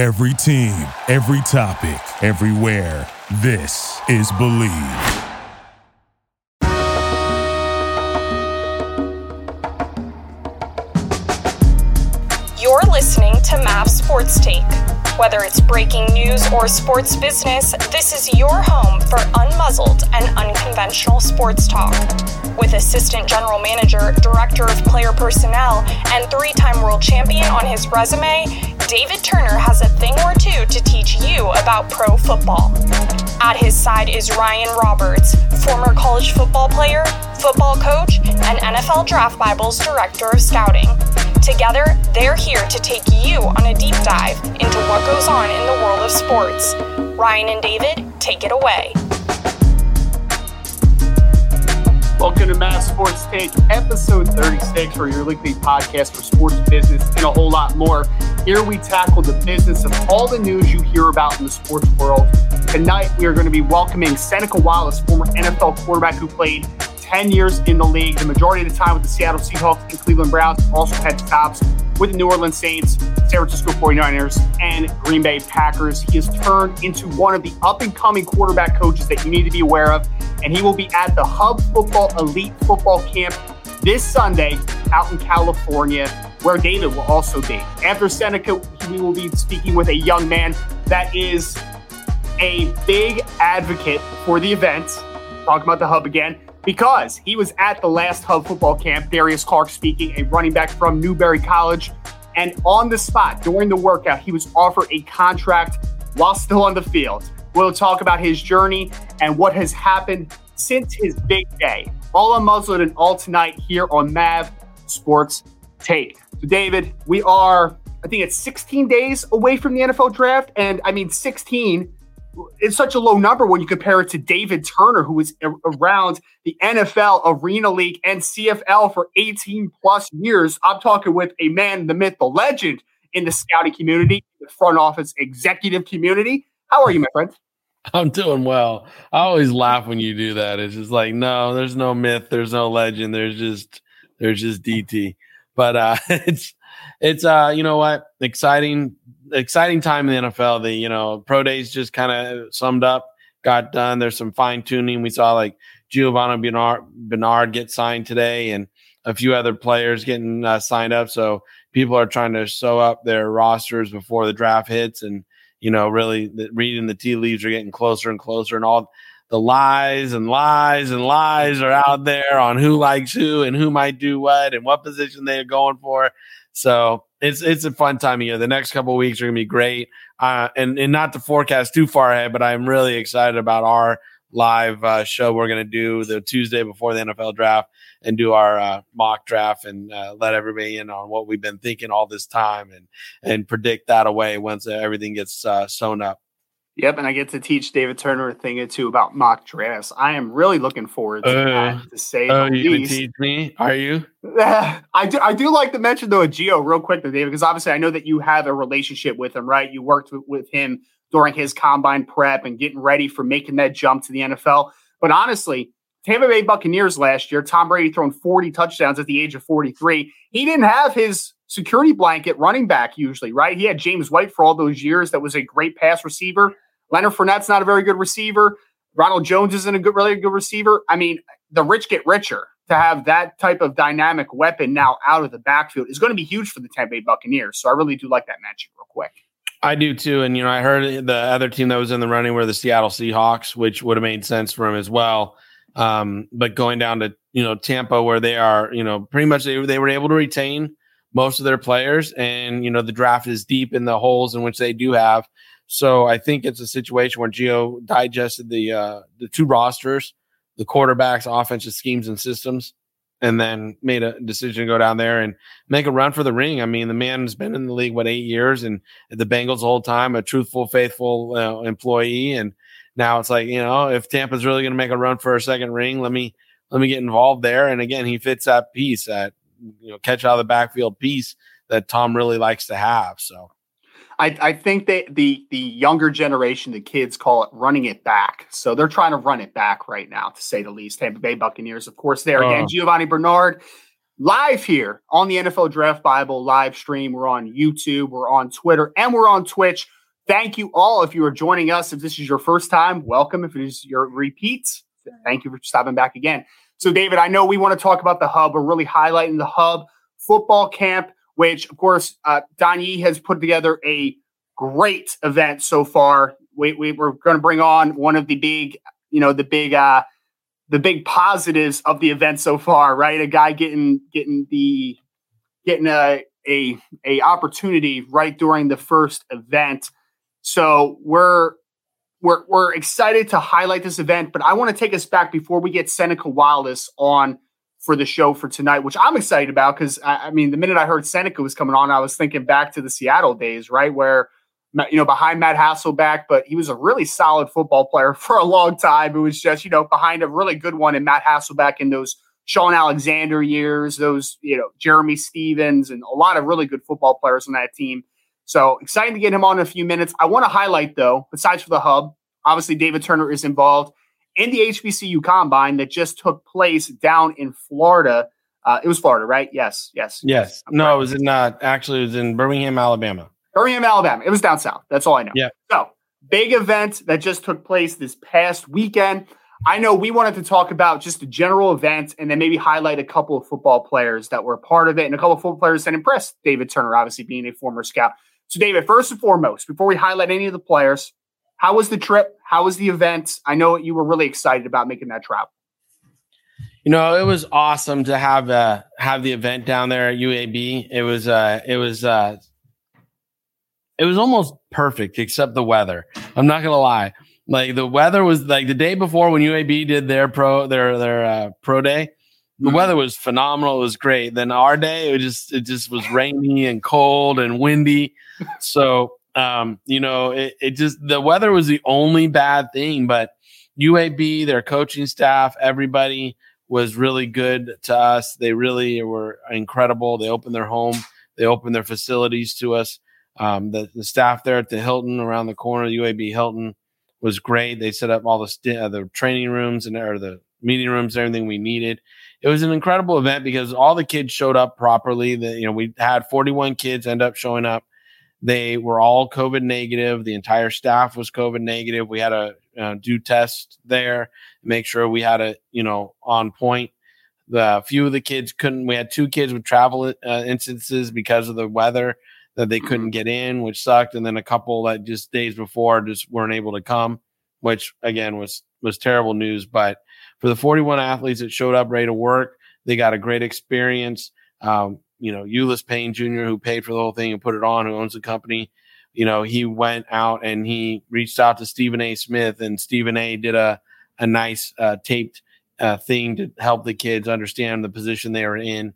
Every team, every topic, everywhere. This is Believe. You're listening to MAV Sports Take. Whether it's breaking news or sports business, this is your home for unmuzzled and unconventional sports talk. With Assistant General Manager, Director of Player Personnel, and three time world champion on his resume, David Turner has a thing or two to teach you about pro football. At his side is Ryan Roberts, former college football player, football coach, and NFL Draft Bible's Director of Scouting. Together, they're here to take you on a deep dive into what goes on in the world of sports. Ryan and David, take it away. Welcome to MAV Sports Take, episode 36, where your weekly podcast for sports business and a whole lot more. Here we tackle the business of all the news you hear about in the sports world. Tonight, we are going to be welcoming Seneca Wallace, former NFL quarterback who played 10 years in the league, the majority of the time with the Seattle Seahawks and Cleveland Browns, also had stops with the New Orleans Saints, San Francisco 49ers, and Green Bay Packers. He has turned into one of the up and coming quarterback coaches that you need to be aware of, and he will be at the Hub Football Elite Football Camp this Sunday out in California, where David will also be. After Seneca, we will be speaking with a young man that is a big advocate for the event. Talking about the Hub again because he was at the last Hub football camp, Darius Clark speaking, a running back from Newberry College. And on the spot during the workout, he was offered a contract while still on the field. We'll talk about his journey and what has happened since his big day. All unmuzzled and all tonight here on MAV Sports Take. So, David, we are, I think it's 16 days away from the NFL draft. And I mean, 16 it's such a low number when you compare it to David Turner, who was around the NFL, Arena League, and CFL for 18 plus years. I'm talking with a man, the myth, the legend in the scouting community, the front office executive community. How are you, my friend? I'm doing well. I always laugh when you do that. It's just like, no, there's no myth, there's no legend, there's just there's just DT. But uh it's it's uh you know what exciting exciting time in the NFL. The you know pro days just kind of summed up, got done. There's some fine tuning. We saw like Giovani Bernard, Bernard get signed today, and a few other players getting uh, signed up. So people are trying to sew up their rosters before the draft hits, and you know really the, reading the tea leaves are getting closer and closer, and all the lies and lies and lies are out there on who likes who and who might do what and what position they're going for. So it's it's a fun time of year. The next couple weeks are gonna be great. Uh, and and not to forecast too far ahead, but I'm really excited about our live uh, show we're gonna do the Tuesday before the NFL draft and do our uh, mock draft and uh, let everybody in on what we've been thinking all this time and and predict that away once everything gets uh, sewn up. Yep, and I get to teach David Turner a thing or two about mock drafts. I am really looking forward to uh, that. To say, oh, you least. teach me? Are you? I do. I do like to mention though, Gio, real quick, to David, because obviously I know that you have a relationship with him, right? You worked with, with him during his combine prep and getting ready for making that jump to the NFL. But honestly, Tampa Bay Buccaneers last year, Tom Brady thrown 40 touchdowns at the age of 43. He didn't have his security blanket running back usually, right? He had James White for all those years. That was a great pass receiver. Leonard Fournette's not a very good receiver. Ronald Jones isn't a good, really good receiver. I mean, the rich get richer. To have that type of dynamic weapon now out of the backfield is going to be huge for the Tampa Bay Buccaneers. So I really do like that matchup real quick. I do too. And, you know, I heard the other team that was in the running were the Seattle Seahawks, which would have made sense for him as well. Um, but going down to, you know, Tampa, where they are, you know, pretty much they, they were able to retain most of their players. And, you know, the draft is deep in the holes in which they do have. So I think it's a situation where Gio digested the uh, the two rosters, the quarterbacks, offensive schemes, and systems, and then made a decision to go down there and make a run for the ring. I mean, the man has been in the league what eight years, and the Bengals the whole time, a truthful, faithful uh, employee, and now it's like you know, if Tampa's really going to make a run for a second ring, let me let me get involved there. And again, he fits that piece, that you know, catch out of the backfield piece that Tom really likes to have. So. I, I think that the the younger generation, the kids call it running it back. So they're trying to run it back right now, to say the least. Tampa Bay Buccaneers, of course, there again. Uh. Giovani Bernard, live here on the NFL Draft Bible live stream. We're on YouTube, we're on Twitter, and we're on Twitch. Thank you all. If you are joining us, if this is your first time, welcome. If it is your repeats, thank you for stopping back again. So, David, I know we want to talk about the hub. We're really highlighting the hub football camp, which, of course, uh, Don Yee has put together a great event so far. We, we are going to bring on one of the big, you know, the big, uh, the big positives of the event so far, right? A guy getting getting the getting a a a opportunity right during the first event. So we're we're we're excited to highlight this event, but I want to take us back before we get Seneca Wallace on for the show for tonight, which I'm excited about because I, I, mean, the minute I heard Seneca was coming on, I was thinking back to the Seattle days, right, where you know behind Matt Hasselbeck, but he was a really solid football player for a long time. It was just you know behind a really good one in Matt Hasselbeck in those Shaun Alexander years, those you know Jerramy Stevens, and a lot of really good football players on that team. So excited to get him on in a few minutes. I want to highlight though, besides for the hub, obviously David Turner is involved in the HBCU combine that just took place down in Florida. Uh, it was Florida, right? Yes, yes, yes. no, right. it was uh, actually it was in Birmingham, Alabama. Birmingham, Alabama. It was down south. That's all I know. Yeah. So big event that just took place this past weekend. I know we wanted to talk about just the general event and then maybe highlight a couple of football players that were part of it and a couple of football players that impressed David Turner, obviously being a former scout. So, David, first and foremost, before we highlight any of the players, how was the trip? How was the event? I know you were really excited about making that travel. You know, it was awesome to have uh have the event down there at UAB. It was uh it was uh it was almost perfect except the weather. I'm not gonna lie. Like the weather was like the day before when UAB did their pro their their uh, pro day. The mm-hmm. weather was phenomenal. It was great. Then our day, it just it just was rainy and cold and windy. So um, you know, it, it just the weather was the only bad thing. But UAB, their coaching staff, everybody was really good to us. They really were incredible. They opened their home, they opened their facilities to us. Um, the, the staff there at the Hilton around the corner, UAB Hilton, was great. They set up all the st- uh, the training rooms and or the meeting rooms, everything we needed. It was an incredible event because all the kids showed up properly. That you know we had 41 kids end up showing up. They were all COVID negative. The entire staff was COVID negative. We had to uh, do tests there, make sure we had a you know on point. The few of the kids couldn't. We had two kids with travel uh, instances because of the weather that they couldn't mm-hmm. get in, which sucked, and then a couple that just days before just weren't able to come, which again was was terrible news. But for the 41 athletes that showed up ready to work, they got a great experience. Um, you know, Ulice Payne Jr., who paid for the whole thing and put it on, who owns the company, you know, he went out and he reached out to Stephen A. Smith, and Stephen A. did a a nice uh, taped uh, thing to help the kids understand the position they were in.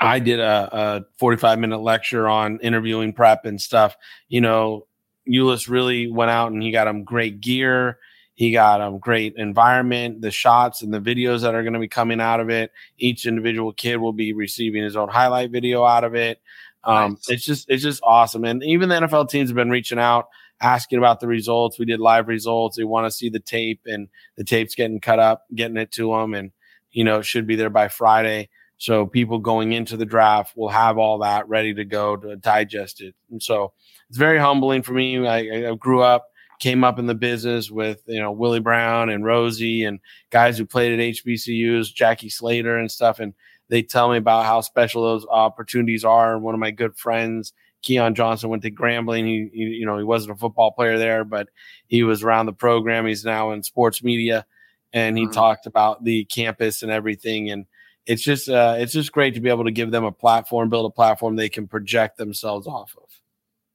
I did a, a 45 minute lecture on interviewing prep and stuff. You know, Ulice really went out and he got him great gear. He got um great environment, the shots and the videos that are going to be coming out of it. Each individual kid will be receiving his own highlight video out of it. Um, nice. It's just it's just awesome, and even the NFL teams have been reaching out, asking about the results. We did live results. They want to see the tape, and the tape's getting cut up, getting it to them, and you know it should be there by Friday. So people going into the draft will have all that ready to go to digest it. And so it's very humbling for me. I, I grew up, came up in the business with, you know, Willie Brown and Rosie and guys who played at HBCUs, Jackie Slater and stuff. And they tell me about how special those opportunities are. And one of my good friends, Keon Johnson went to Grambling. He, he, you know, he wasn't a football player there, but he was around the program. He's now in sports media, and he mm-hmm. talked about the campus and everything. And it's just uh, it's just great to be able to give them a platform, build a platform they can project themselves off of.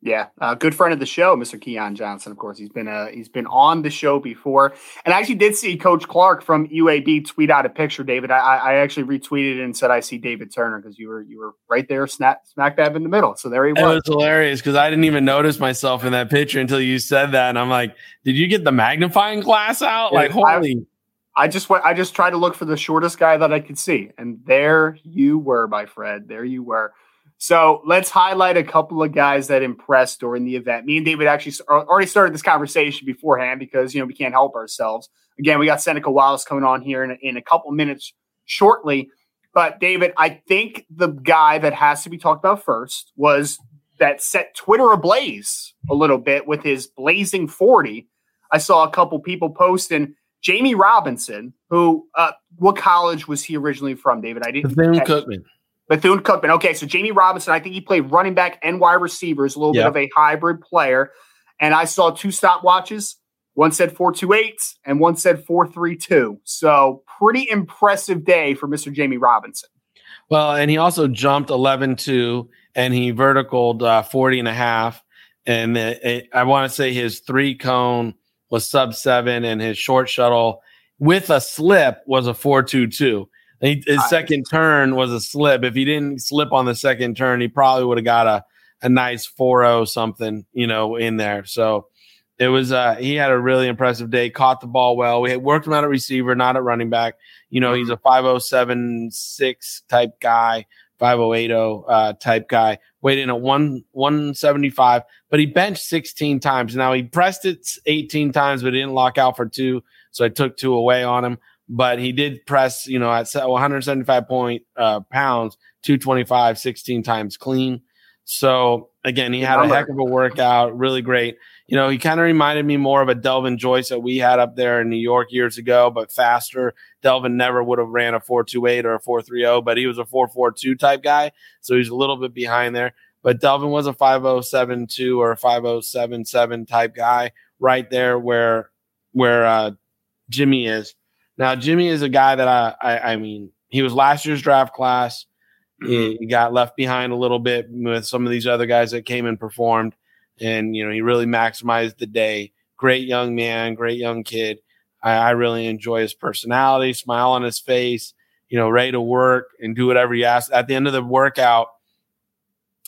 Yeah, uh, good friend of the show, Mr. Keon Johnson. Of course, he's been uh, he's been on the show before, and I actually did see Coach Clark from UAB tweet out a picture. David, I, I actually retweeted and said I see David Turner because you were you were right there, snap, smack dab in the middle. So there he was. It was hilarious because I didn't even notice myself in that picture until you said that, and I'm like, did you get the magnifying glass out? Yeah, like, holy. I, I just went. I just tried to look for the shortest guy that I could see, and there you were, my friend. There you were. So let's highlight a couple of guys that impressed during the event. Me and David actually already started this conversation beforehand because you know we can't help ourselves. Again, we got Seneca Wallace coming on here in, in a couple minutes shortly. But David, I think the guy that has to be talked about first was that set Twitter ablaze a little bit with his blazing 40. I saw a couple people posting Jamie Robinson, who uh, what college was he originally from, David? I didn't Bethune Cookman. Bethune Cookman. Okay, so Jamie Robinson, I think he played running back and wide receivers, a little bit of a hybrid player. And I saw two stopwatches. One said 428 and one said 432. So pretty impressive day for Mr. Jamie Robinson. Well, and he also jumped 11 2 and he verticaled uh, 40 and a half. And it, it, I want to say his three cone was sub seven and his short shuttle with a slip was a 422. He, his nice. second turn was a slip. If he didn't slip on the second turn, he probably would have got a, a nice 4 something, you know, in there. So it was, uh, he had a really impressive day, caught the ball well. We worked him out at receiver, not at running back. You know, he's a 5076 type guy, 5080 uh, type guy, weighed in at one 175, but he benched 16 times. Now he pressed it 18 times, but he didn't lock out for two. So I took two away on him but he did press, you know, at 175 point uh, pounds, 225, 16 times clean. So again, he had a heck of a workout, really great. You know, he kind of reminded me more of a Delvin Joyce that we had up there in New York years ago, but faster. Delvin never would have ran a 428 or a 430, but he was a 442 type guy. So he's a little bit behind there. But Delvin was a 5072 or a 5077 type guy right there where where uh, Jimmy is. Now, Jimmy is a guy that I, I, I mean, he was last year's draft class. Mm-hmm. He got left behind a little bit with some of these other guys that came and performed, and you know he really maximized the day. Great young man, great young kid. I, I really enjoy his personality, smile on his face. You know, ready to work and do whatever you ask. At the end of the workout,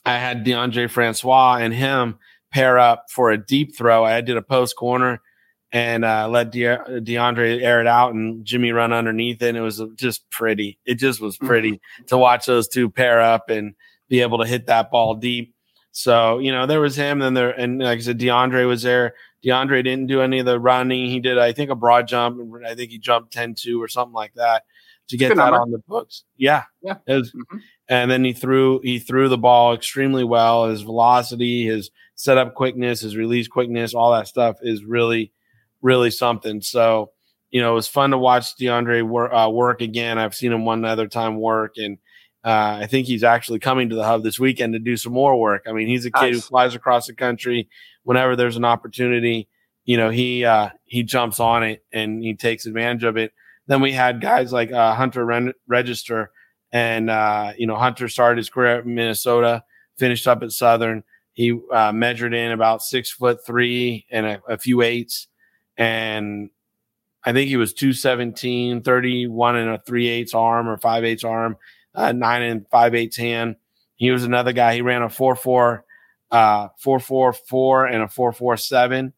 I had Deondre Francois and him pair up for a deep throw. I did a post corner and uh, let De- Deondre air it out and Jimmy run underneath it. And it was just pretty. It just was mm-hmm. pretty mm-hmm. to watch those two pair up and be able to hit that ball deep. So, you know, there was him. Then there, and like I said, Deondre was there. Deondre didn't do any of the running. He did, I think, a broad jump. I think he jumped 10 2 or something like that to get that number. on the books. Yeah. Yeah. Was, mm-hmm. And then he threw, he threw the ball extremely well. His velocity, his setup quickness, his release quickness, all that stuff is really, really something. So, you know, it was fun to watch Deondre work, uh, work again. I've seen him one other time work, and uh, I think he's actually coming to the hub this weekend to do some more work. I mean, he's a kid nice. who flies across the country whenever there's an opportunity. You know, he uh, he jumps on it and he takes advantage of it. Then we had guys like uh, Hunter Ren- Register, and uh, you know, Hunter started his career at Minnesota, finished up at Southern. He uh, measured in about six foot three and a, a few eights and I think he was 217, 31 and a 3 8 arm or 5 8 arm, uh, 9 and 5 8 hand. He was another guy. He ran a 4 4, uh, 4 4 4 and a 4 4 7.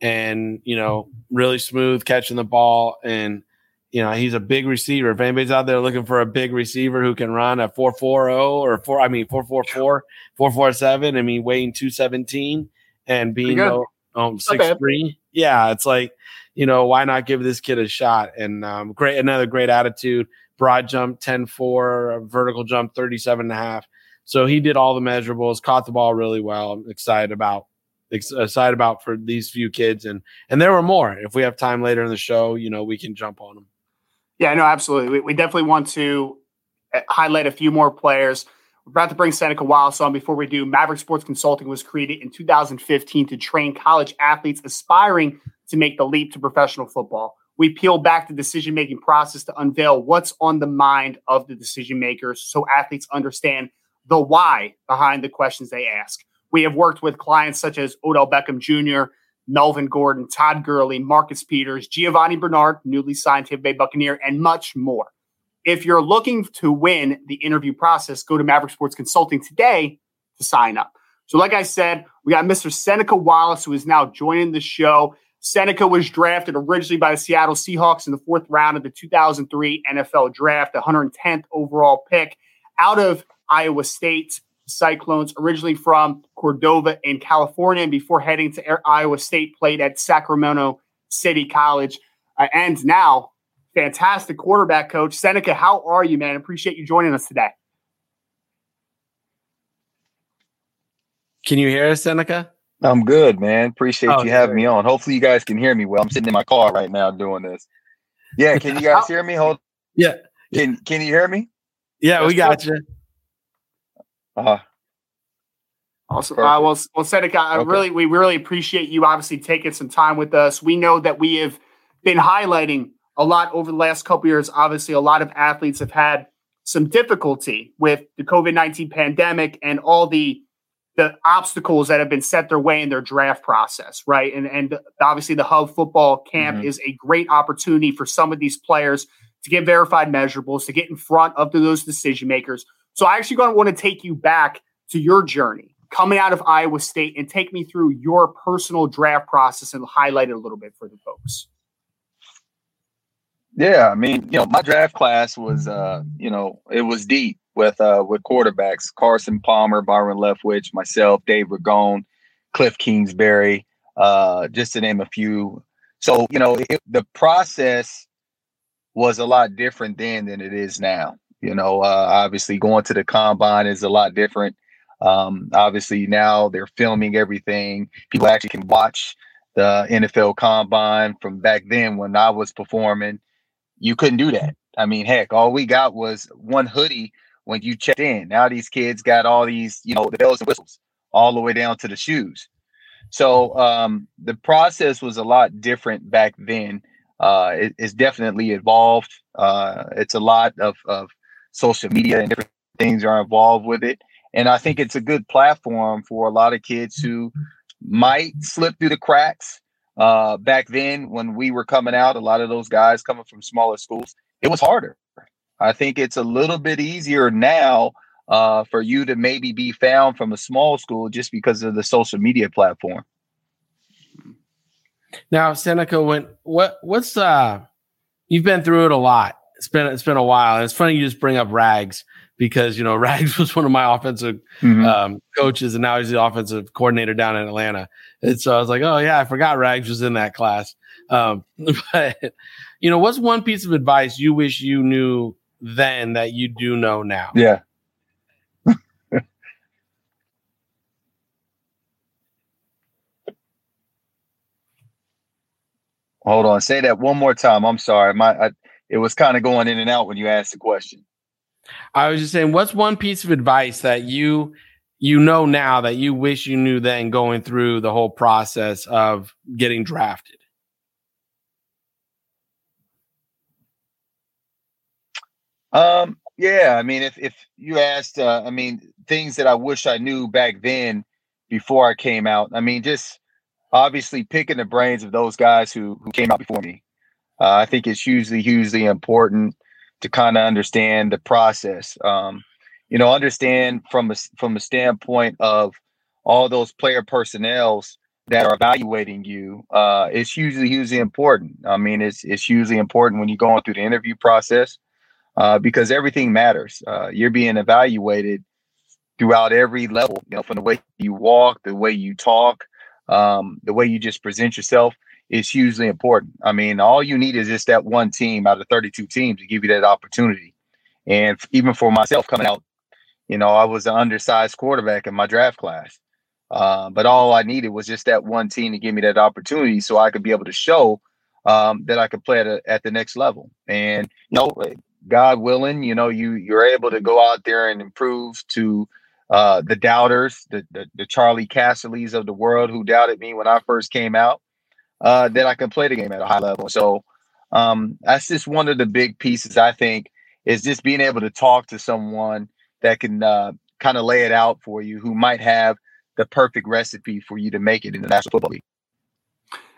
And, you know, really smooth catching the ball. And, you know, he's a big receiver. If anybody's out there looking for a big receiver who can run a 4 4 0 or 4, I mean, 4 4 4, 4 4 7, I mean, weighing 217 and being um, six three. Yeah, it's like you know why not give this kid a shot? And um, great, another great attitude. Broad jump 10-4, vertical jump 37 and a half. So he did all the measurables, caught the ball really well. I'm excited about excited about for these few kids and and there were more. If we have time later in the show, you know, we can jump on them. Yeah, no, absolutely. We, we definitely want to uh, highlight a few more players. About to bring Seneca Wallace on. Before we do, Maverick Sports Consulting was created in 2015 to train college athletes aspiring to make the leap to professional football. We peel back the decision making process to unveil what's on the mind of the decision makers so athletes understand the why behind the questions they ask. We have worked with clients such as Odell Beckham Jr., Melvin Gordon, Todd Gurley, Marcus Peters, Giovani Bernard, newly signed Tampa Bay Buccaneer, and much more. If you're looking to win the interview process, go to Maverick Sports Consulting today to sign up. So, like I said, we got Mr. Seneca Wallace, who is now joining the show. Seneca was drafted originally by the Seattle Seahawks in the fourth round of the 2003 NFL Draft, the 110th overall pick out of Iowa State Cyclones, originally from Cordova in California, and before heading to Iowa State, played at Sacramento City College, uh, and now fantastic quarterback coach. Seneca, how are you, man? Appreciate you joining us today. Can you hear us, Seneca? I'm good, man. Appreciate oh, you having me on. Hopefully, you guys can hear me well. I'm sitting in my car right now doing this. Yeah, can you guys hear me? Hold. Yeah. Can Can you hear me? Yeah, That's we got cool. you. Uh, awesome. Uh, well, well, Seneca, I okay. really, we really appreciate you obviously taking some time with us. We know that we have been highlighting a lot over the last couple years. Obviously, a lot of athletes have had some difficulty with the COVID nineteen pandemic and all the the obstacles that have been set their way in their draft process, right? And and obviously the Hub Football Camp mm-hmm. is a great opportunity for some of these players to get verified measurables, to get in front of those decision makers. So I actually going to want to take you back to your journey coming out of Iowa State and take me through your personal draft process and highlight it a little bit for the folks. Yeah, I mean, you know, my draft class was, uh, you know, it was deep with uh, with quarterbacks: Carson Palmer, Byron Leftwich, myself, Dave Ragone, Cliff Kingsbury, uh, just to name a few. So you know, it, the process was a lot different then than it is now. You know, uh, obviously going to the combine is a lot different. Um, obviously now they're filming everything. People actually can watch the NFL combine from back then when I was performing. You couldn't do that. I mean, heck, all we got was one hoodie when you checked in. Now these kids got all these, you know, the bells and whistles all the way down to the shoes. So um, the process was a lot different back then. Uh, it, it's definitely evolved. Uh, it's a lot of, of social media and different things are involved with it. And I think it's a good platform for a lot of kids who might slip through the cracks. Uh, back then, when we were coming out, a lot of those guys coming from smaller schools, it was harder. I think it's a little bit easier now uh, for you to maybe be found from a small school just because of the social media platform. Now, Seneca, when what what's uh you've been through it a lot. It's been it's been a while, and it's funny you just bring up Rags because you know Rags was one of my offensive mm-hmm. um, coaches, and now he's the offensive coordinator down in Atlanta. And so I was like, oh yeah, I forgot Rags was in that class. Um, but you know, what's one piece of advice you wish you knew then that you do know now. Yeah. Hold on. Say that one more time. I'm sorry. My I, it was kind of going in and out when you asked the question. I was just saying, what's one piece of advice that you you know now that you wish you knew then going through the whole process of getting drafted? Um, yeah, I mean, if if you asked, uh, I mean, things that I wish I knew back then before I came out. I mean, just obviously picking the brains of those guys who who came out before me. Uh, I think it's hugely, hugely important to kind of understand the process. Um, you know, understand from a from a standpoint of all those player personnels that are evaluating you. Uh, it's hugely, hugely important. I mean, it's it's hugely important when you're going through the interview process uh, because everything matters. Uh, you're being evaluated throughout every level, you know, from the way you walk, the way you talk, um, the way you just present yourself is hugely important. I mean, all you need is just that one team out of 32 teams to give you that opportunity. And even for myself coming out, you know, I was an undersized quarterback in my draft class. Uh, but all I needed was just that one team to give me that opportunity so I could be able to show um, that I could play at, a, at the next level. And, you know, God willing, you know, you you're able to go out there and improve to uh, the doubters, the, the, the Charley Casserlys of the world who doubted me when I first came out, uh, that I can play the game at a high level. So um, that's just one of the big pieces I think is just being able to talk to someone that can uh, kind of lay it out for you, who might have the perfect recipe for you to make it in the National Football League.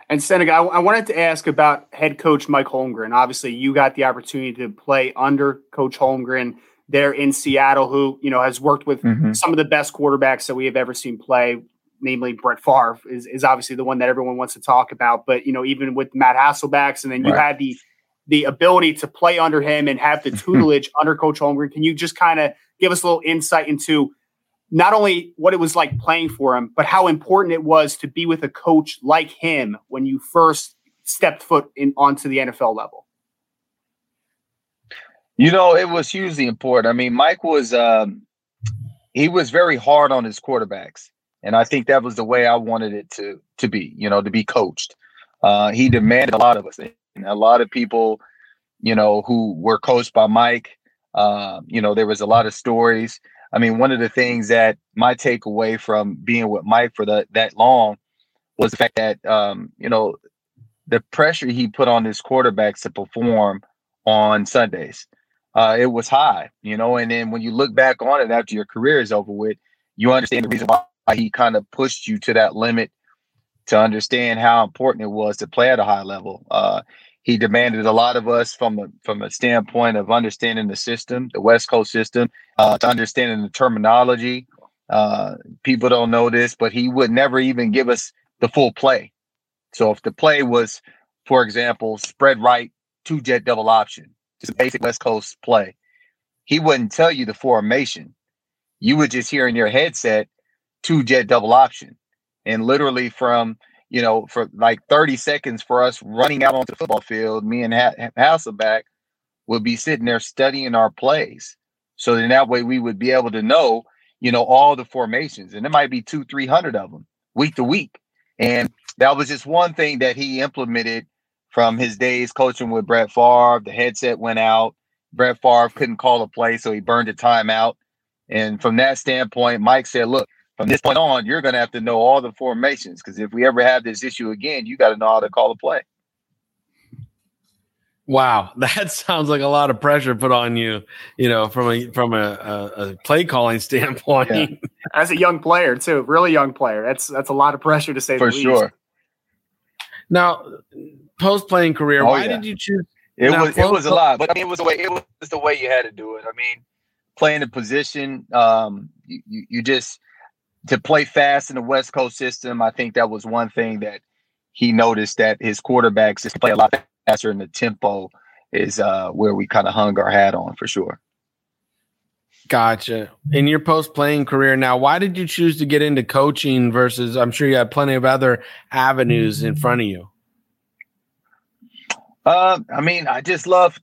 And Seneca, I, I, wanted to ask about head coach Mike Holmgren. Obviously, you got the opportunity to play under Coach Holmgren there in Seattle, who you know has worked with mm-hmm. some of the best quarterbacks that we have ever seen play. Namely, Brett Favre is, is obviously the one that everyone wants to talk about. But you know, even with Matt Hasselbecks, and then you right. had the the ability to play under him and have the tutelage under Coach Holmgren. Can you just kind of give us a little insight into not only what it was like playing for him, but how important it was to be with a coach like him when you first stepped foot in onto the NFL level. You know, it was hugely important. I mean, Mike was um, he was very hard on his quarterbacks, and I think that was the way I wanted it to to be. You know, to be coached. Uh, he demanded a lot of us, and a lot of people, you know, who were coached by Mike. Uh, you know, there was a lot of stories. I mean, one of the things that my takeaway from being with Mike for the, that long was the fact that um, you know the pressure he put on his quarterbacks to perform on Sundays. Uh, it was high, you know, and then when you look back on it after your career is over with, you understand the reason why he kind of pushed you to that limit to understand how important it was to play at a high level. Uh, he demanded a lot of us from a from a standpoint of understanding the system, the West Coast system, uh, to understanding the terminology. Uh, people don't know this, but he would never even give us the full play. So if the play was, for example, spread right, two jet double option, just a basic West Coast play, he wouldn't tell you the formation. You would just hear in your headset two jet double option, and literally from you know, for like 30 seconds for us running out onto the football field, me and ha- Hasselbeck would be sitting there studying our plays. So then that way we would be able to know, you know, all the formations. And it might be two, 300 of them week to week. And that was just one thing that he implemented from his days coaching with Brett Favre. The headset went out. Brett Favre couldn't call a play, so he burned a timeout. And from that standpoint, Mike said, look, from this point on, you're going to have to know all the formations because if we ever have this issue again, you got to know how to call a play. Wow, that sounds like a lot of pressure put on you. You know, from a from a, a, a play calling standpoint. Yeah. As a young player, too, really young player, that's that's a lot of pressure to say for sure. Now, post playing career, oh, why yeah. did you choose? It now, was it was a lot, but I mean, it was the way it was the way you had to do it. I mean, playing the position, um, you, you, you just to play fast in the West Coast system, I think that was one thing that he noticed that his quarterbacks just play a lot faster and the tempo is uh, where we kind of hung our hat on for sure. Gotcha. In your post playing career now, why did you choose to get into coaching versus I'm sure you had plenty of other avenues in front of you? Uh, I mean, I just love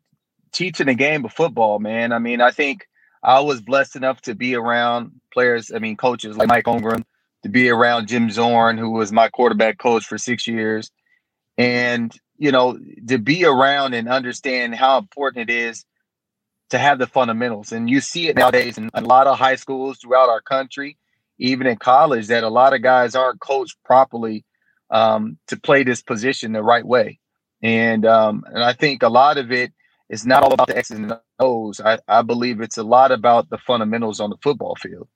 teaching the game of football, man. I mean, I think I was blessed enough to be around players, I mean, coaches like Mike Holmgren, to be around Jim Zorn, who was my quarterback coach for six years. And, you know, to be around and understand how important it is to have the fundamentals. And you see it nowadays in a lot of high schools throughout our country, even in college, that a lot of guys aren't coached properly um, to play this position the right way. And um, and I think a lot of it is not all about the X's and O's. I, I believe it's a lot about the fundamentals on the football field.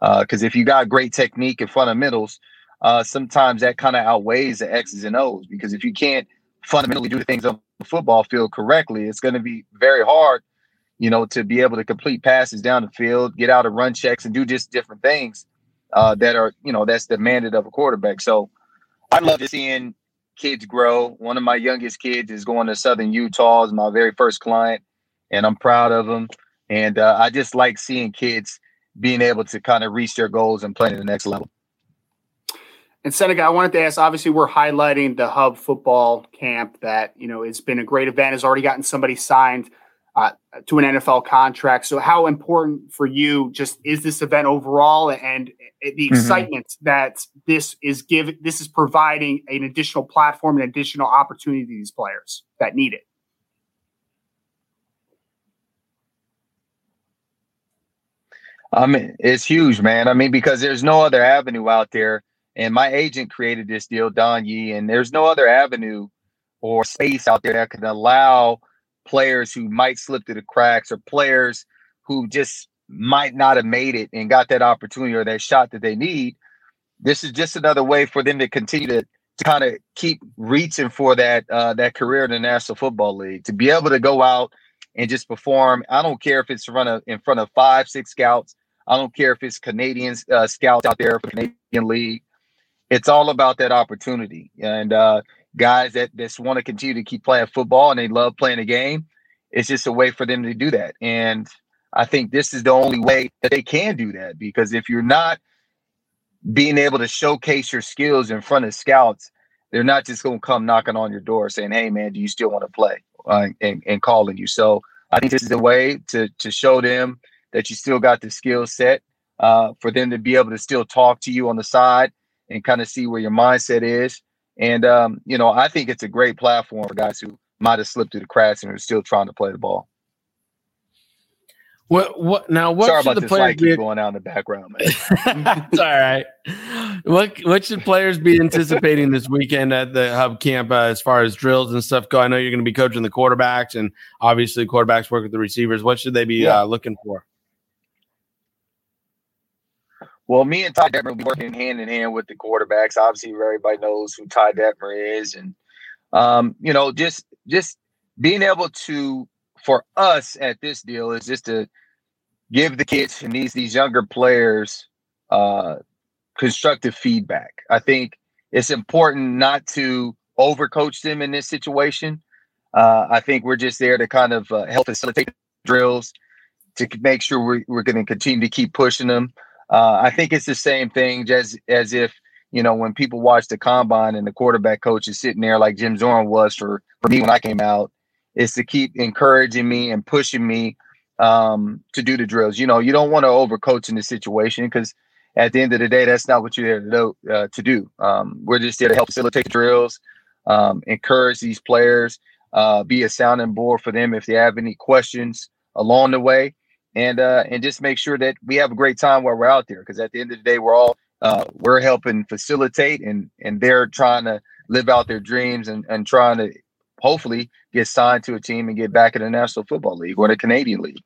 Because uh, if you got great technique and fundamentals, uh, sometimes that kind of outweighs the X's and O's. Because if you can't fundamentally do the things on the football field correctly, it's going to be very hard, you know, to be able to complete passes down the field, get out of run checks, and do just different things uh, that are, you know, that's demanded of a quarterback. So I love seeing kids grow. One of my youngest kids is going to Southern Utah as my very first client, and I'm proud of them. And uh, I just like seeing kids being able to kind of reach their goals and play at the next level. And Seneca, I wanted to ask. Obviously, we're highlighting the Hub Football Camp that you know it's been a great event. Has already gotten somebody signed uh, to an NFL contract. So, how important for you just is this event overall, and the mm-hmm. excitement mm-hmm. that this is giving, this is providing an additional platform, and additional opportunity to these players that need it. I mean, it's huge, man. I mean, because there's no other avenue out there. And my agent created this deal, Don Yee, and there's no other avenue or space out there that can allow players who might slip through the cracks or players who just might not have made it and got that opportunity or that shot that they need. This is just another way for them to continue to, to kind of keep reaching for that uh, that career in the National Football League to be able to go out and just perform. I don't care if it's of in front of five, six scouts. I don't care if it's Canadian uh, scouts out there for the Canadian League. It's all about that opportunity and uh, guys that just want to continue to keep playing football and they love playing the game. It's just a way for them to do that, and I think this is the only way that they can do that because if you're not being able to showcase your skills in front of scouts, they're not just going to come knocking on your door saying, "Hey, man, do you still want to play?" Uh, and, and calling you. So I think this is a way to to show them that you still got the skill set uh, for them to be able to still talk to you on the side and kind of see where your mindset is. And um, you know, I think it's a great platform for guys who might have slipped through the cracks and are still trying to play the ball. What what now? What Sorry should the players be? going out in the background, man. it's all right. What what should players be anticipating this weekend at the hub camp uh, as far as drills and stuff go? I know you're going to be coaching the quarterbacks, and obviously quarterbacks work with the receivers. What should they be Yeah. uh, looking for? Well, me and Ty Detmer will be working hand in hand with the quarterbacks. Obviously, everybody knows who Ty Detmer is, and um, you know, just just being able to for us at this deal is just to give the kids and these these younger players uh, constructive feedback. I think it's important not to overcoach them in this situation. Uh, I think we're just there to kind of uh, help facilitate drills to make sure we're, we're going to continue to keep pushing them. Uh, I think it's the same thing as as if you know when people watch the combine and the quarterback coach is sitting there like Jim Zorn was for for me when I came out, is to keep encouraging me and pushing me um, to do the drills. You know, you don't want to overcoach in the situation because at the end of the day, that's not what you're there to do. Uh, to do. Um, we're just there to help facilitate the drills, um, encourage these players, uh, be a sounding board for them if they have any questions along the way and uh, and just make sure that we have a great time while we're out there. Because at the end of the day, we're all uh, we're helping facilitate, and and they're trying to live out their dreams and and trying to hopefully get signed to a team and get back in the National Football League or the Canadian League.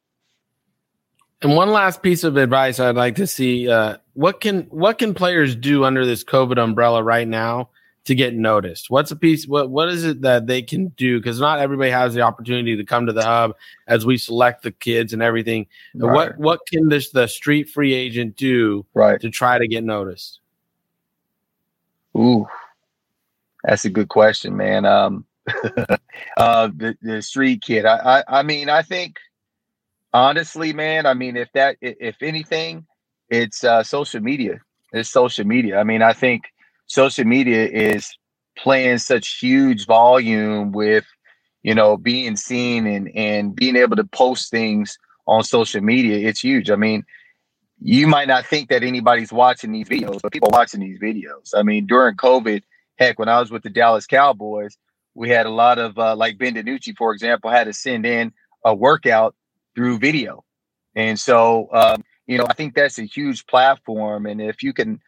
And one last piece of advice I'd like to see: uh, what can what can players do under this COVID umbrella right now to get noticed? What's a piece? What what is it that they can do? Because not everybody has the opportunity to come to the hub as we select the kids and everything. Right. What what can this the street free agent do Right. to try to get noticed? Ooh, that's a good question, man. Um, uh, the the street kid. I, I I mean, I think honestly, man. I mean, if that if anything, it's uh, social media. It's social media. I mean, I think social media is playing such huge volume with you know being seen and and being able to post things on social media. It's huge. I mean, you might not think that anybody's watching these videos, but people watching these videos. I mean, during COVID, heck, when I was with the Dallas Cowboys, we had a lot of uh, like Ben DiNucci, for example, had to send in a workout through video, and so um, you know I think that's a huge platform, and if you can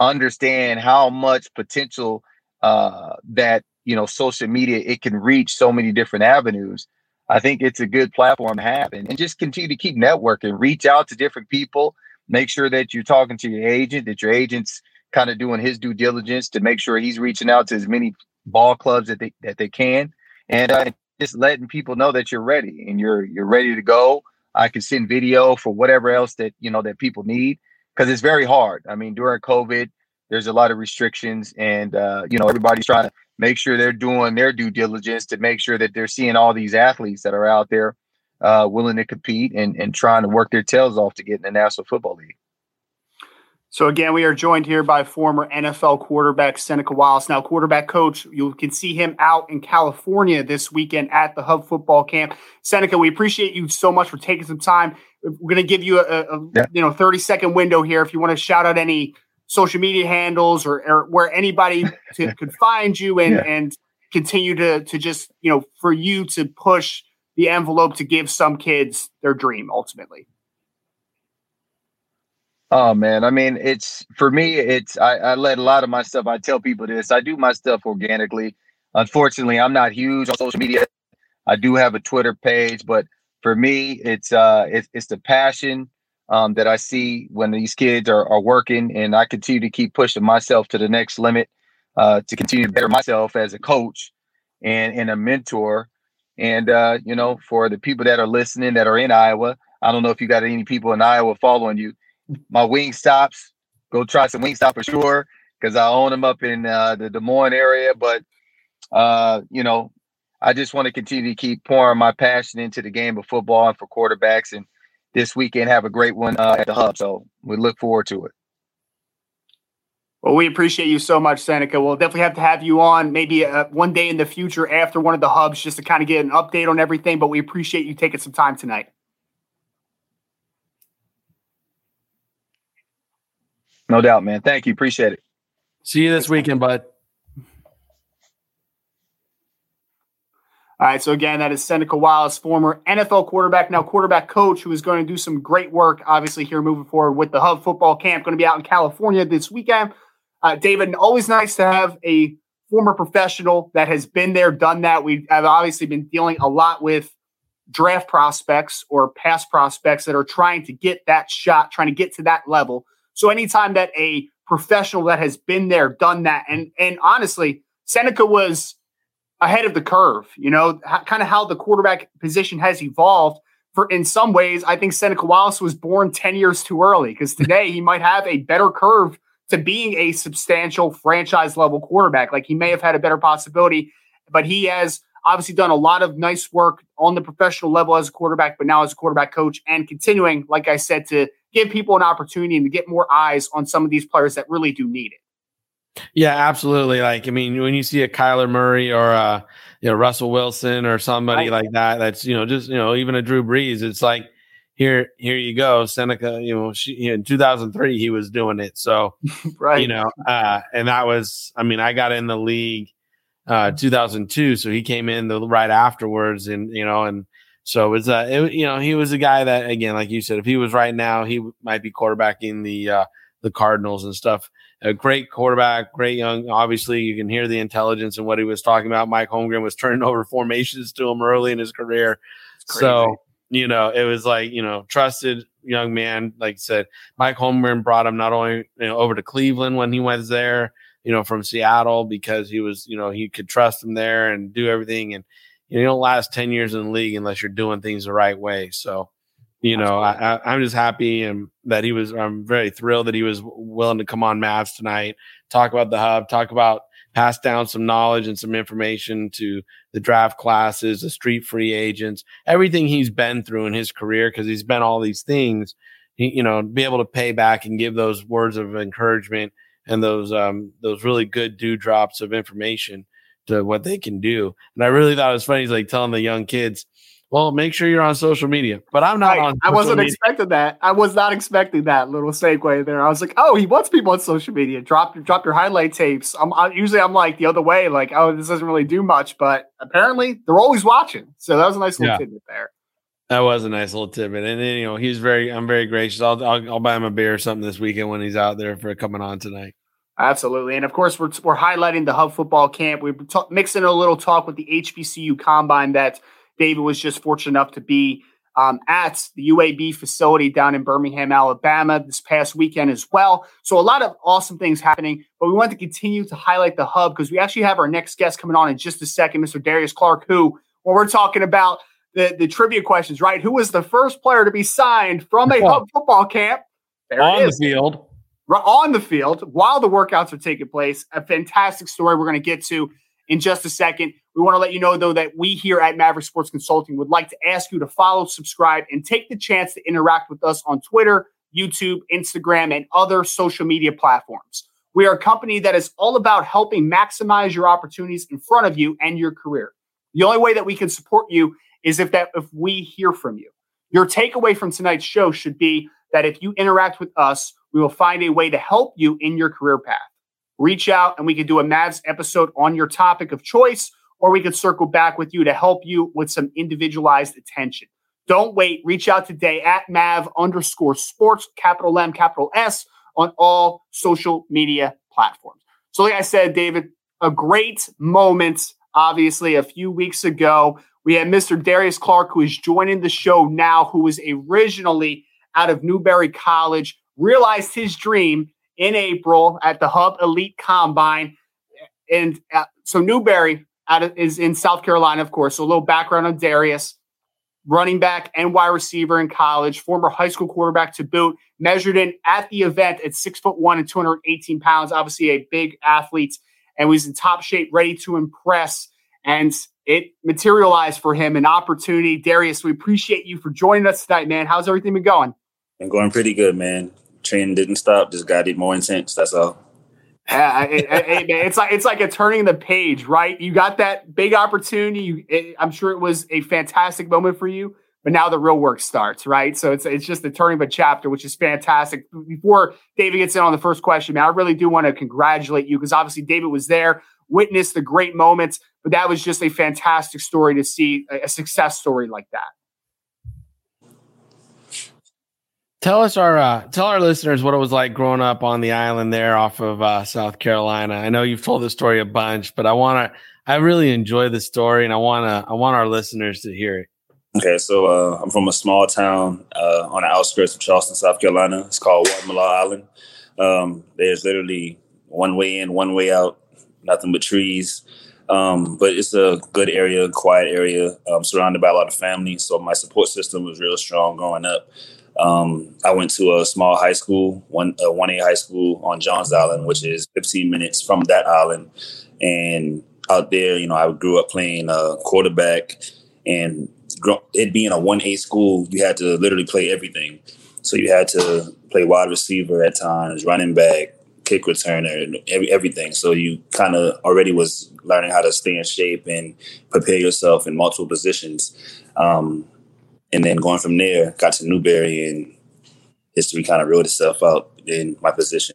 understand how much potential uh, that you know social media it can reach so many different avenues. I think it's a good platform to have, and, and just continue to keep networking, reach out to different people, make sure that you're talking to your agent, that your agent's kind of doing his due diligence to make sure he's reaching out to as many ball clubs that they that they can, and uh, just letting people know that you're ready and you're you're ready to go. I can send video for whatever else that you know that people need because it's very hard. I mean, during COVID, there's a lot of restrictions, and uh, you know everybody's trying to make sure they're doing their due diligence to make sure that they're seeing all these athletes that are out there uh, willing to compete and, and trying to work their tails off to get in the National Football League. So again, we are joined here by former NFL quarterback Seneca Wallace. Now, quarterback coach, you can see him out in California this weekend at the Hub Football Camp. Seneca, we appreciate you so much for taking some time. We're going to give you a, a Yeah. you know thirty second window here if you want to shout out any social media handles or, or where anybody to, could find you and Yeah. and continue to to just you know for you to push the envelope to give some kids their dream ultimately. Oh man, I mean, it's for me. It's I, I let a lot of my stuff. I tell people this. I do my stuff organically. Unfortunately, I'm not huge on social media. I do have a Twitter page, but for me, it's uh, it's, it's the passion um, that I see when these kids are, are working, and I continue to keep pushing myself to the next limit uh, to continue to better myself as a coach and and a mentor. And uh, you know, for the people that are listening that are in Iowa, I don't know if you got any people in Iowa following you my Wingstops. Go try some Wingstop for sure because I own them up in uh, the Des Moines area. But uh, you know, I just want to continue to keep pouring my passion into the game of football and for quarterbacks. And this weekend have a great one uh, at the hub. So we look forward to it. Well, we appreciate you so much, Seneca. We'll definitely have to have you on maybe uh, one day in the future after one of the hubs just to kind of get an update on everything. But we appreciate you taking some time tonight. No doubt, man. Thank you. Appreciate it. See you this weekend, bud. All right. So again, that is Seneca Wallace, former NFL quarterback, now quarterback coach, who is going to do some great work, obviously, here moving forward with the Hub Football Camp. Going to be out in California this weekend. Uh, David, always nice to have a former professional that has been there, done that. We have obviously been dealing a lot with draft prospects or past prospects that are trying to get that shot, trying to get to that level. So anytime that a professional that has been there, done that, and and honestly, Seneca was ahead of the curve. You know, kind of how the quarterback position has evolved. For in some ways, I think Seneca Wallace was born ten years too early because today he might have a better curve to being a substantial franchise level quarterback. Like he may have had a better possibility, but he has obviously done a lot of nice work on the professional level as a quarterback, but now as a quarterback coach and continuing, like I said, to give people an opportunity and to get more eyes on some of these players that really do need it. Yeah, absolutely. Like, I mean, when you see a Kyler Murray or a, you know, Russell Wilson or somebody right. like that, that's, you know, just, you know, even a Drew Brees, it's like, here, here you go. Seneca, you know, she, in 2003, he was doing it. So, right. you know, uh, and that was, I mean, I got in the league, uh, 2002. So he came in the right afterwards and, you know, and so it was, uh, it, you know, he was a guy that, again, like you said, if he was right now, he might be quarterbacking the, uh, the Cardinals and stuff. A great quarterback, great young. Obviously, you can hear the intelligence and what he was talking about. Mike Holmgren was turning over formations to him early in his career. So, you know, it was like, you know, trusted young man. Like I said, Mike Holmgren brought him not only you know, over to Cleveland when he was there, you know, from Seattle because he was, you know, he could trust him there and do everything. And you, don't last 10 years in the league unless you're doing things the right way. So, you know, I, I'm just happy and that he was, I'm very thrilled that he was willing to come on Mavs tonight, talk about the hub, talk about pass down some knowledge and some information to the draft classes, the street free agents, everything he's been through in his career because he's been all these things. He, you know, be able to pay back and give those words of encouragement and those um those really good dewdrops of information to what they can do. And I really thought it was funny. He's like telling the young kids, well, make sure you're on social media. But I'm not on. I wasn't media. expecting that. I was not expecting that little segue there. I was like, oh, he wants people on social media. Drop your drop your highlight tapes. I'm I, usually I'm like the other way, like, oh, this doesn't really do much, but apparently they're always watching. So that was a nice little yeah. tidbit there. That was a nice little tidbit, and then you know he's very. I'm very gracious. I'll, I'll I'll buy him a beer or something this weekend when he's out there for coming on tonight. Absolutely. And of course, we're, we're highlighting the Hub Football Camp. We're t- mixing a little talk with the HBCU Combine that David was just fortunate enough to be um, at the UAB facility down in Birmingham, Alabama this past weekend as well. So, a lot of awesome things happening. But we want to continue to highlight the Hub because we actually have our next guest coming on in just a second, Mr. Darius Clark, who, when we're talking about the, the trivia questions, right? Who was the first player to be signed from a Hub football camp? There on the field on the field while the workouts are taking place. A fantastic story we're going to get to in just a second. We want to let you know, though, that we here at Maverick Sports Consulting would like to ask you to follow, subscribe, and take the chance to interact with us on Twitter, YouTube, Instagram, and other social media platforms. We are a company that is all about helping maximize your opportunities in front of you and your career. The only way that we can support you is if that if we hear from you. Your takeaway from tonight's show should be that if you interact with us, we will find a way to help you in your career path. Reach out and we can do a Mavs episode on your topic of choice, or we could circle back with you to help you with some individualized attention. Don't wait. Reach out today at Mav underscore sports, capital M, capital S, on all social media platforms. So, like I said, David, a great moment, obviously, a few weeks ago. We had Mr. Darius Clark, who is joining the show now, who was originally out of Newberry College, realized his dream in April at the Hub Elite Combine. And uh, so Newberry of, is in South Carolina, of course. So a little background on Darius. Running back and wide receiver in college, former high school quarterback to boot, measured in at the event at six foot one and 218 pounds, obviously a big athlete, and was in top shape, ready to impress. And it materialized for him an opportunity. Darius, we appreciate you for joining us tonight, man. How's everything been going? Been going pretty good, man training didn't stop, just got it more intense. That's all. Yeah, it, it, it's like it's like a turning the page, right? You got that big opportunity. You, I'm sure it was a fantastic moment for you, but now the real work starts, right? So it's it's just the turning of a chapter, which is fantastic. Before David gets in on the first question, man, I really do want to congratulate you because obviously David was there, witnessed the great moments, but that was just a fantastic story to see a, a success story like that. Tell us our uh, tell our listeners what it was like growing up on the island there off of uh, South Carolina. I know you've told the story a bunch, but I want to. I really enjoy the story, and I want to. I want our listeners to hear it. Okay, so uh, I'm from a small town uh, on the outskirts of Charleston, South Carolina. It's called Wadmalaw Island. Um, there's literally one way in, one way out, nothing but trees. Um, but it's a good area, quiet area, um, surrounded by a lot of family. So my support system was real strong growing up. Um, I went to a small high school, one a one A high school on Johns Island, which is 15 minutes from that island. And out there, you know, I grew up playing uh, quarterback, and it being a one A school, you had to literally play everything. So you had to play wide receiver at times, running back, kick returner, every, everything. So you kind of already was learning how to stay in shape and prepare yourself in multiple positions. Um, and then going from there, got to Newberry, and history kind of wrote itself out in my position.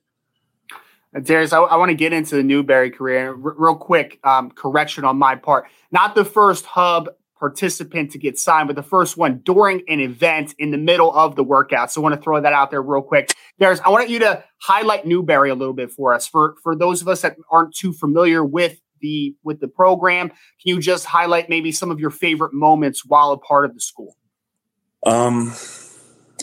Darius, I, I want to get into the Newberry career. R- real quick, um, correction on my part. Not the first hub participant to get signed, but the first one during an event in the middle of the workout. So I want to throw that out there real quick. Darius, I want you to highlight Newberry a little bit for us. For for those of us that aren't too familiar with the with the program, can you just highlight maybe some of your favorite moments while a part of the school? Um,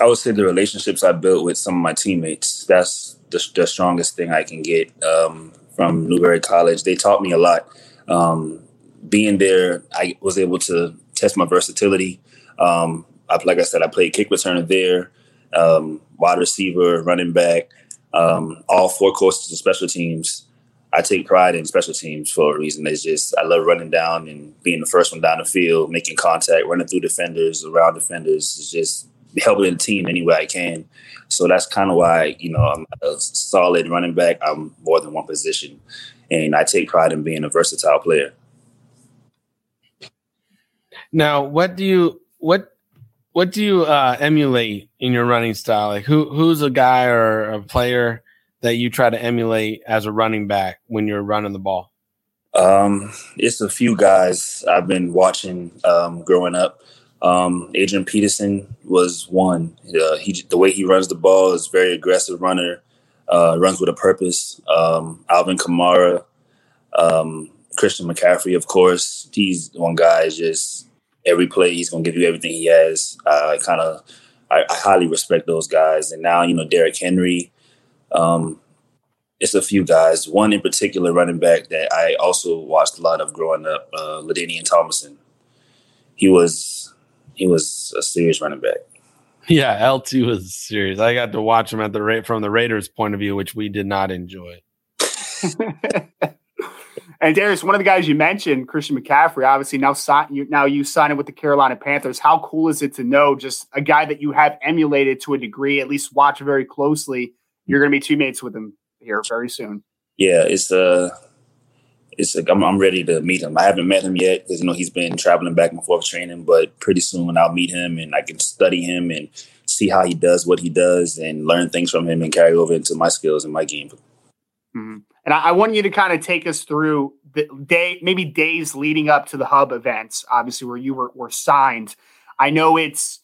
I would say the relationships I built with some of my teammates. That's the, the strongest thing I can get um, from Newberry College. They taught me a lot. Um, being there, I was able to test my versatility. Um, I, like I said, I played kick returner there, um, wide receiver, running back, um, all four courses of special teams. I take pride in special teams for a reason. It's just I love running down and being the first one down the field, making contact, running through defenders, around defenders. It's just helping the team any way I can. So that's kind of why you know I'm a solid running back. I'm more than one position, and I take pride in being a versatile player. Now, what do you what what do you uh, emulate in your running style? Like who who's a guy or a player that you try to emulate as a running back when you're running the ball? Um, it's a few guys I've been watching um, growing up. Um, Adrian Peterson was one. Uh, he the way he runs the ball is very aggressive runner. Uh, runs with a purpose. Um, Alvin Kamara, um, Christian McCaffrey, of course. He's one guy. Is just every play he's going to give you everything he has. I kind of I, I, highly respect those guys. And now you know Derrick Henry. Um, it's a few guys. One in particular, running back that I also watched a lot of growing up, uh, LaDainian Tomlinson. He was he was a serious running back. Yeah, LT was serious. I got to watch him at the rate from the Raiders' point of view, which we did not enjoy. and Darius, one of the guys you mentioned, Christian McCaffrey, obviously now sign you now you signing with the Carolina Panthers. How cool is it to know just a guy that you have emulated to a degree, at least watch very closely you're going to be teammates with him here very soon. Yeah, it's uh it's like I'm, I'm ready to meet him. I haven't met him yet because you know he's been traveling back and forth training, but pretty soon I'll meet him and I can study him and see how he does what he does and learn things from him and carry over into my skills and my game. Mm-hmm. And I, I, want you to kind of take us through the day, maybe days leading up to the hub events, obviously where you were, were signed. I know it's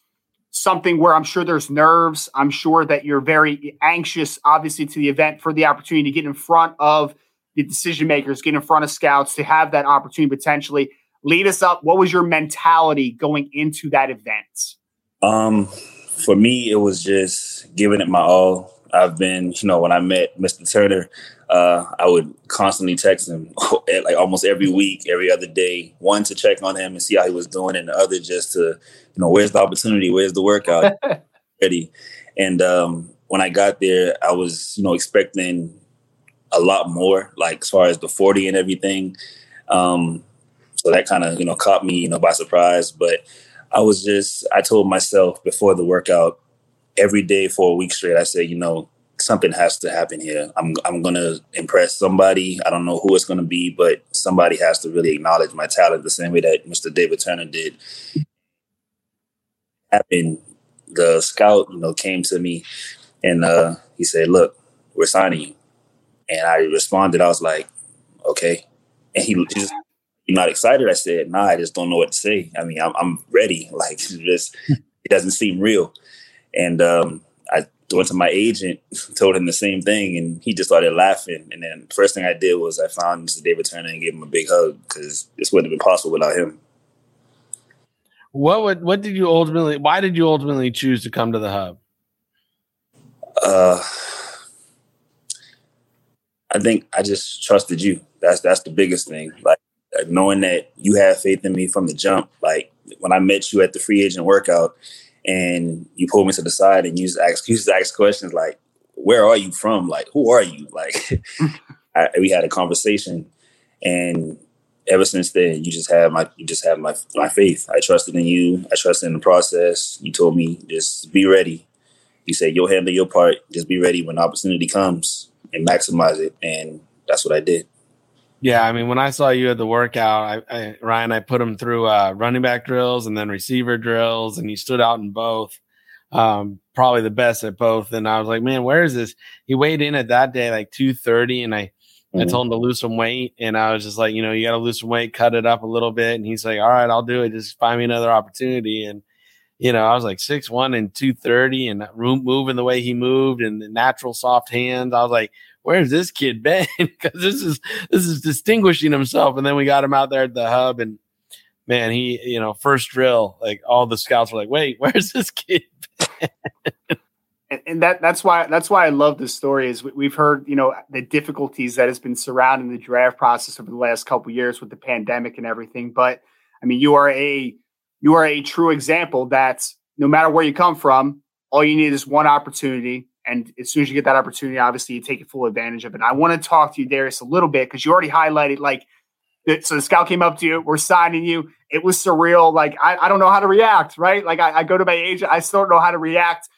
something where I'm sure there's nerves. I'm sure that you're very anxious, obviously, to the event for the opportunity to get in front of the decision makers, get in front of scouts, to have that opportunity potentially. Lead us up. What was your mentality going into that event? Um, for me, it was just giving it my all. I've been, you know, when I met Mr. Turner, uh, I would constantly text him like almost every week, every other day. One to check on him and see how he was doing, and the other just to, you know, where's the opportunity? Where's the workout? Ready. And um, when I got there, I was, you know, expecting a lot more, like as far as the 40 and everything. Um, so that kind of, you know, caught me, you know, by surprise. But I was just, I told myself before the workout, every day for a week straight, I said, you know, something has to happen here. I'm I'm gonna impress somebody. I don't know who it's gonna be, but somebody has to really acknowledge my talent the same way that Mr. David Turner did. Happened. The scout, you know, came to me and uh, he said, "Look, we're signing you." And I responded. I was like, "Okay." And he just, "You're not excited?" I said, "Nah, I just don't know what to say. I mean, I'm, I'm ready. Like, just it doesn't seem real." And um, I went to my agent, told him the same thing, and he just started laughing. And then first thing I did was I found Mr. David Turner and gave him a big hug because this wouldn't have been possible without him. What would what did you ultimately? Why did you ultimately choose to come to the hub? Uh, I think I just trusted you. That's that's the biggest thing. Like knowing that you had faith in me from the jump. Like when I met you at the free agent workout, and you pulled me to the side and you just ask you just ask questions like, "Where are you from? Like, who are you?" Like, mm-hmm. I, we had a conversation, and ever since then, you just have my you just have my my faith. I trusted in you. I trusted in the process. You told me just be ready. You said you'll handle your part. Just be ready when opportunity comes and maximize it. And that's what I did. Yeah, I mean, when I saw you at the workout, I, I Ryan, I put him through uh, running back drills and then receiver drills, and he stood out in both. Um, probably the best at both. And I was like, man, where is this? He weighed in at that day like two thirty, and I Mm-hmm. I told him to lose some weight, and I was just like, you know, you got to lose some weight, cut it up a little bit. And he's like, all right, I'll do it. Just find me another opportunity. And you know, I was like six one and two thirty, and room moving the way he moved, and the natural soft hands. I was like, where's this kid been? Because this is this is distinguishing himself. And then we got him out there at the hub, and man, he, you know, first drill, like all the scouts were like, wait, where's this kid? and, and that that's why that's why I love this story is we've heard you know the difficulties that has been surrounding the draft process over the last couple years with the pandemic and everything. But I mean, you are a you are a true example that no matter where you come from, all you need is one opportunity. And as soon as you get that opportunity, obviously you take it full advantage of it. I want to talk to you, Darius, a little bit because you already highlighted like so the scout came up to you, we're signing you. It was surreal. Like I, I don't know how to react, right? Like I, I go to my agent, I still don't know how to react.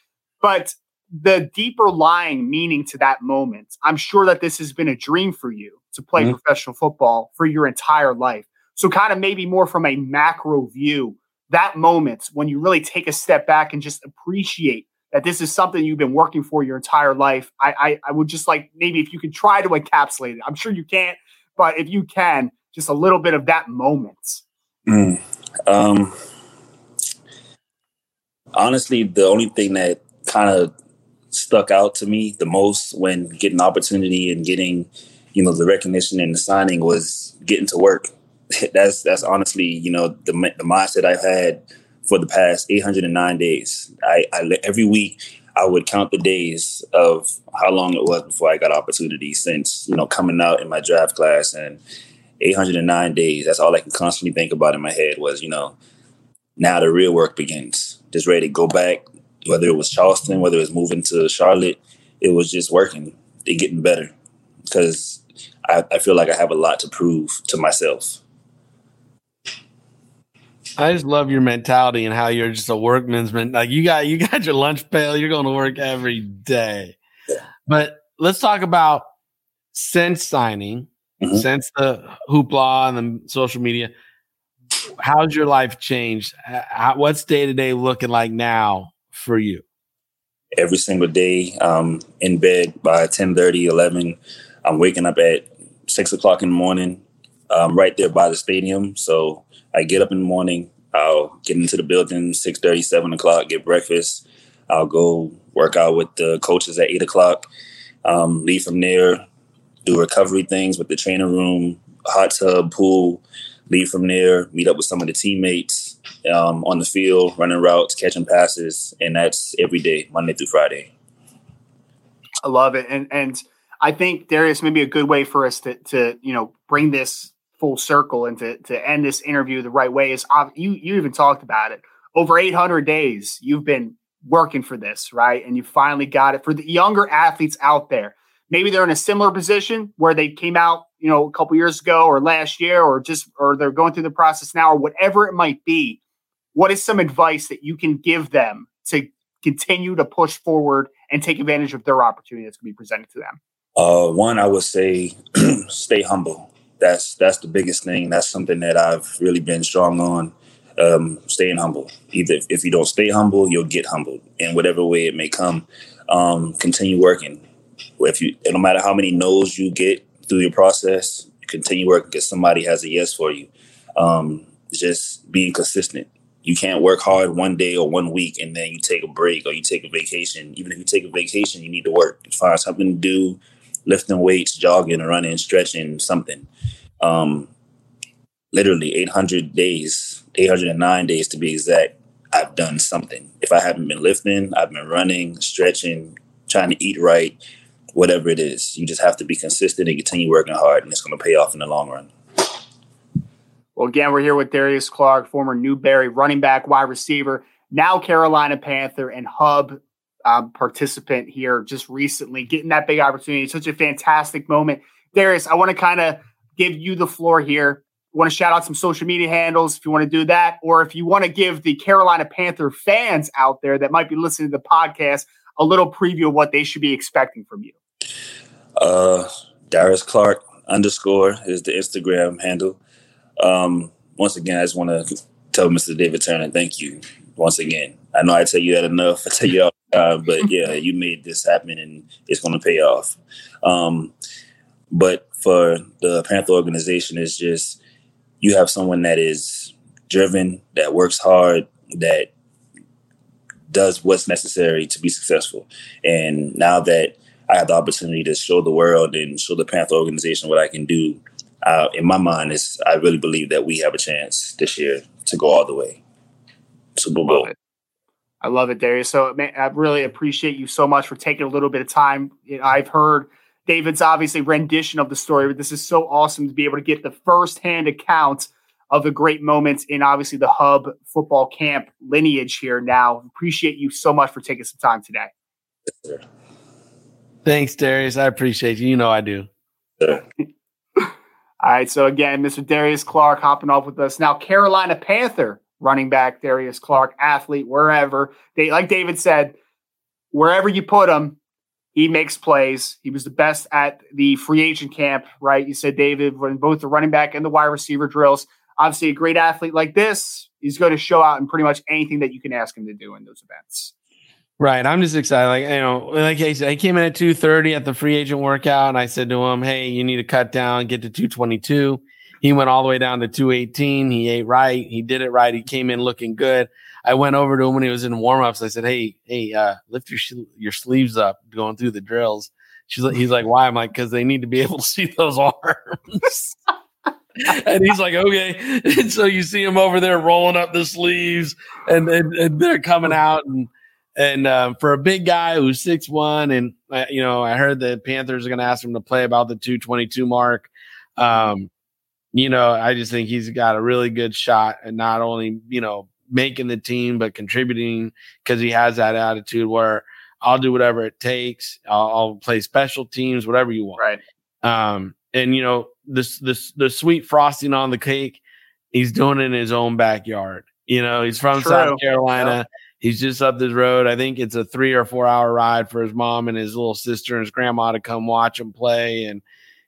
But the deeper lying meaning to that moment, I'm sure that this has been a dream for you to play mm-hmm. professional football for your entire life. So, kind of maybe more from a macro view, that moment when you really take a step back and just appreciate that this is something you've been working for your entire life. I, I, I would just like maybe if you could try to encapsulate it. I'm sure you can't, but if you can, just a little bit of that moment. Mm. Um, honestly, the only thing that kind of stuck out to me the most when getting opportunity and getting, you know, the recognition and the signing was getting to work. that's that's honestly, you know, the the mindset I've had for the past 809 days. I, I every week I would count the days of how long it was before I got opportunity since, you know, coming out in my draft class and 809 days. That's all I can constantly think about in my head was, you know, now the real work begins. Just ready to go back, whether it was Charleston, whether it was moving to Charlotte, it was just working. They getting better because I, I feel like I have a lot to prove to myself. I just love your mentality and how you're just a workman's man. Like you got you got your lunch pail. You're going to work every day. But let's talk about since signing, mm-hmm. since the hoopla and the social media. How's your life changed? How, what's day to day looking like now for you? Every single day, um, in bed by 10 30, 11. I'm waking up at six o'clock in the morning, um, right there by the stadium. So I get up in the morning, I'll get into the building 6 30, 7 o'clock, get breakfast. I'll go work out with the coaches at 8 o'clock, um, leave from there, do recovery things with the training room, hot tub, pool, leave from there, meet up with some of the teammates um, on the field, running routes, catching passes, and that's every day, Monday through Friday. I love it, and and I think Darius maybe a good way for us to to you know bring this full circle and to to end this interview the right way is you you even talked about it over 800 days you've been working for this right and you finally got it for the younger athletes out there maybe they're in a similar position where they came out you know a couple years ago or last year or just or they're going through the process now or whatever it might be what is some advice that you can give them to continue to push forward and take advantage of their opportunity that's going to be presented to them? Uh, one, I would say stay humble. That's that's the biggest thing. That's something that I've really been strong on. Um, staying humble. Either if you don't stay humble, you'll get humbled in whatever way it may come. Um, continue working. If you, no matter how many no's you get through your process, continue working because somebody has a yes for you. Um, just being consistent. You can't work hard one day or one week and then you take a break or you take a vacation. Even if you take a vacation, you need to work. Find something to do, lifting weights, jogging, running, stretching, something. Um, literally 800 days, 809 days to be exact. I've done something. If I haven't been lifting, I've been running, stretching, trying to eat right, whatever it is. You just have to be consistent and continue working hard, and it's going to pay off in the long run. Well, again, we're here with Darius Clark, former Newberry running back, wide receiver, now Carolina Panther and Hub um, participant here just recently, getting that big opportunity. Such a fantastic moment. Darius, I want to kind of give you the floor here. want to shout out some social media handles if you want to do that, or if you want to give the Carolina Panther fans out there that might be listening to the podcast a little preview of what they should be expecting from you. Uh, Darius Clark underscore is the Instagram handle. Um, once again, I just want to tell Mr. David Turner, thank you once again. I know I tell you that enough. I tell you all the time, but yeah, you made this happen and it's going to pay off. Um, but for the Panther organization, is just you have someone that is driven, that works hard, that does what's necessary to be successful. And now that I have the opportunity to show the world and show the Panther organization what I can do, uh, in my mind, is I really believe that we have a chance this year to go all the way. Super Bowl. I love it, Darius. So man, I really appreciate you so much for taking a little bit of time. I've heard David's obviously rendition of the story, but this is so awesome to be able to get the firsthand account of the great moments in obviously the Hub football camp lineage here. Now, appreciate you so much for taking some time today. Thanks, Darius. I appreciate you. You know I do. All right. So again, Mr. Darius Clark hopping off with us now. Carolina Panther running back Darius Clark, athlete wherever they like David said, wherever you put him, he makes plays. He was the best at the free agent camp, right? You said David when both the running back and the wide receiver drills. Obviously, a great athlete like this, he's going to show out in pretty much anything that you can ask him to do in those events. Right. I'm just excited. Like, you know, like I said, I came in at 230 at the free agent workout and I said to him, Hey, you need to cut down, get to 222. He went all the way down to 218. He ate right. He did it right. He came in looking good. I went over to him when he was in warmups. I said, Hey, hey, uh, lift your, sh- your sleeves up going through the drills. She's like, he's like, why? I'm like, cause they need to be able to see those arms. and he's like, okay. And so you see him over there rolling up the sleeves and, and, and they're coming out and, and um, for a big guy who's six one, and uh, you know, I heard the Panthers are going to ask him to play about the two twenty two mark. Um, you know, I just think he's got a really good shot at not only you know making the team but contributing because he has that attitude where I'll do whatever it takes. I'll, I'll play special teams, whatever you want. Right. Um, and you know, this this the sweet frosting on the cake, he's doing it in his own backyard. You know, he's from True. South Carolina. He's just up this road. I think it's a three or four hour ride for his mom and his little sister and his grandma to come watch him play. And,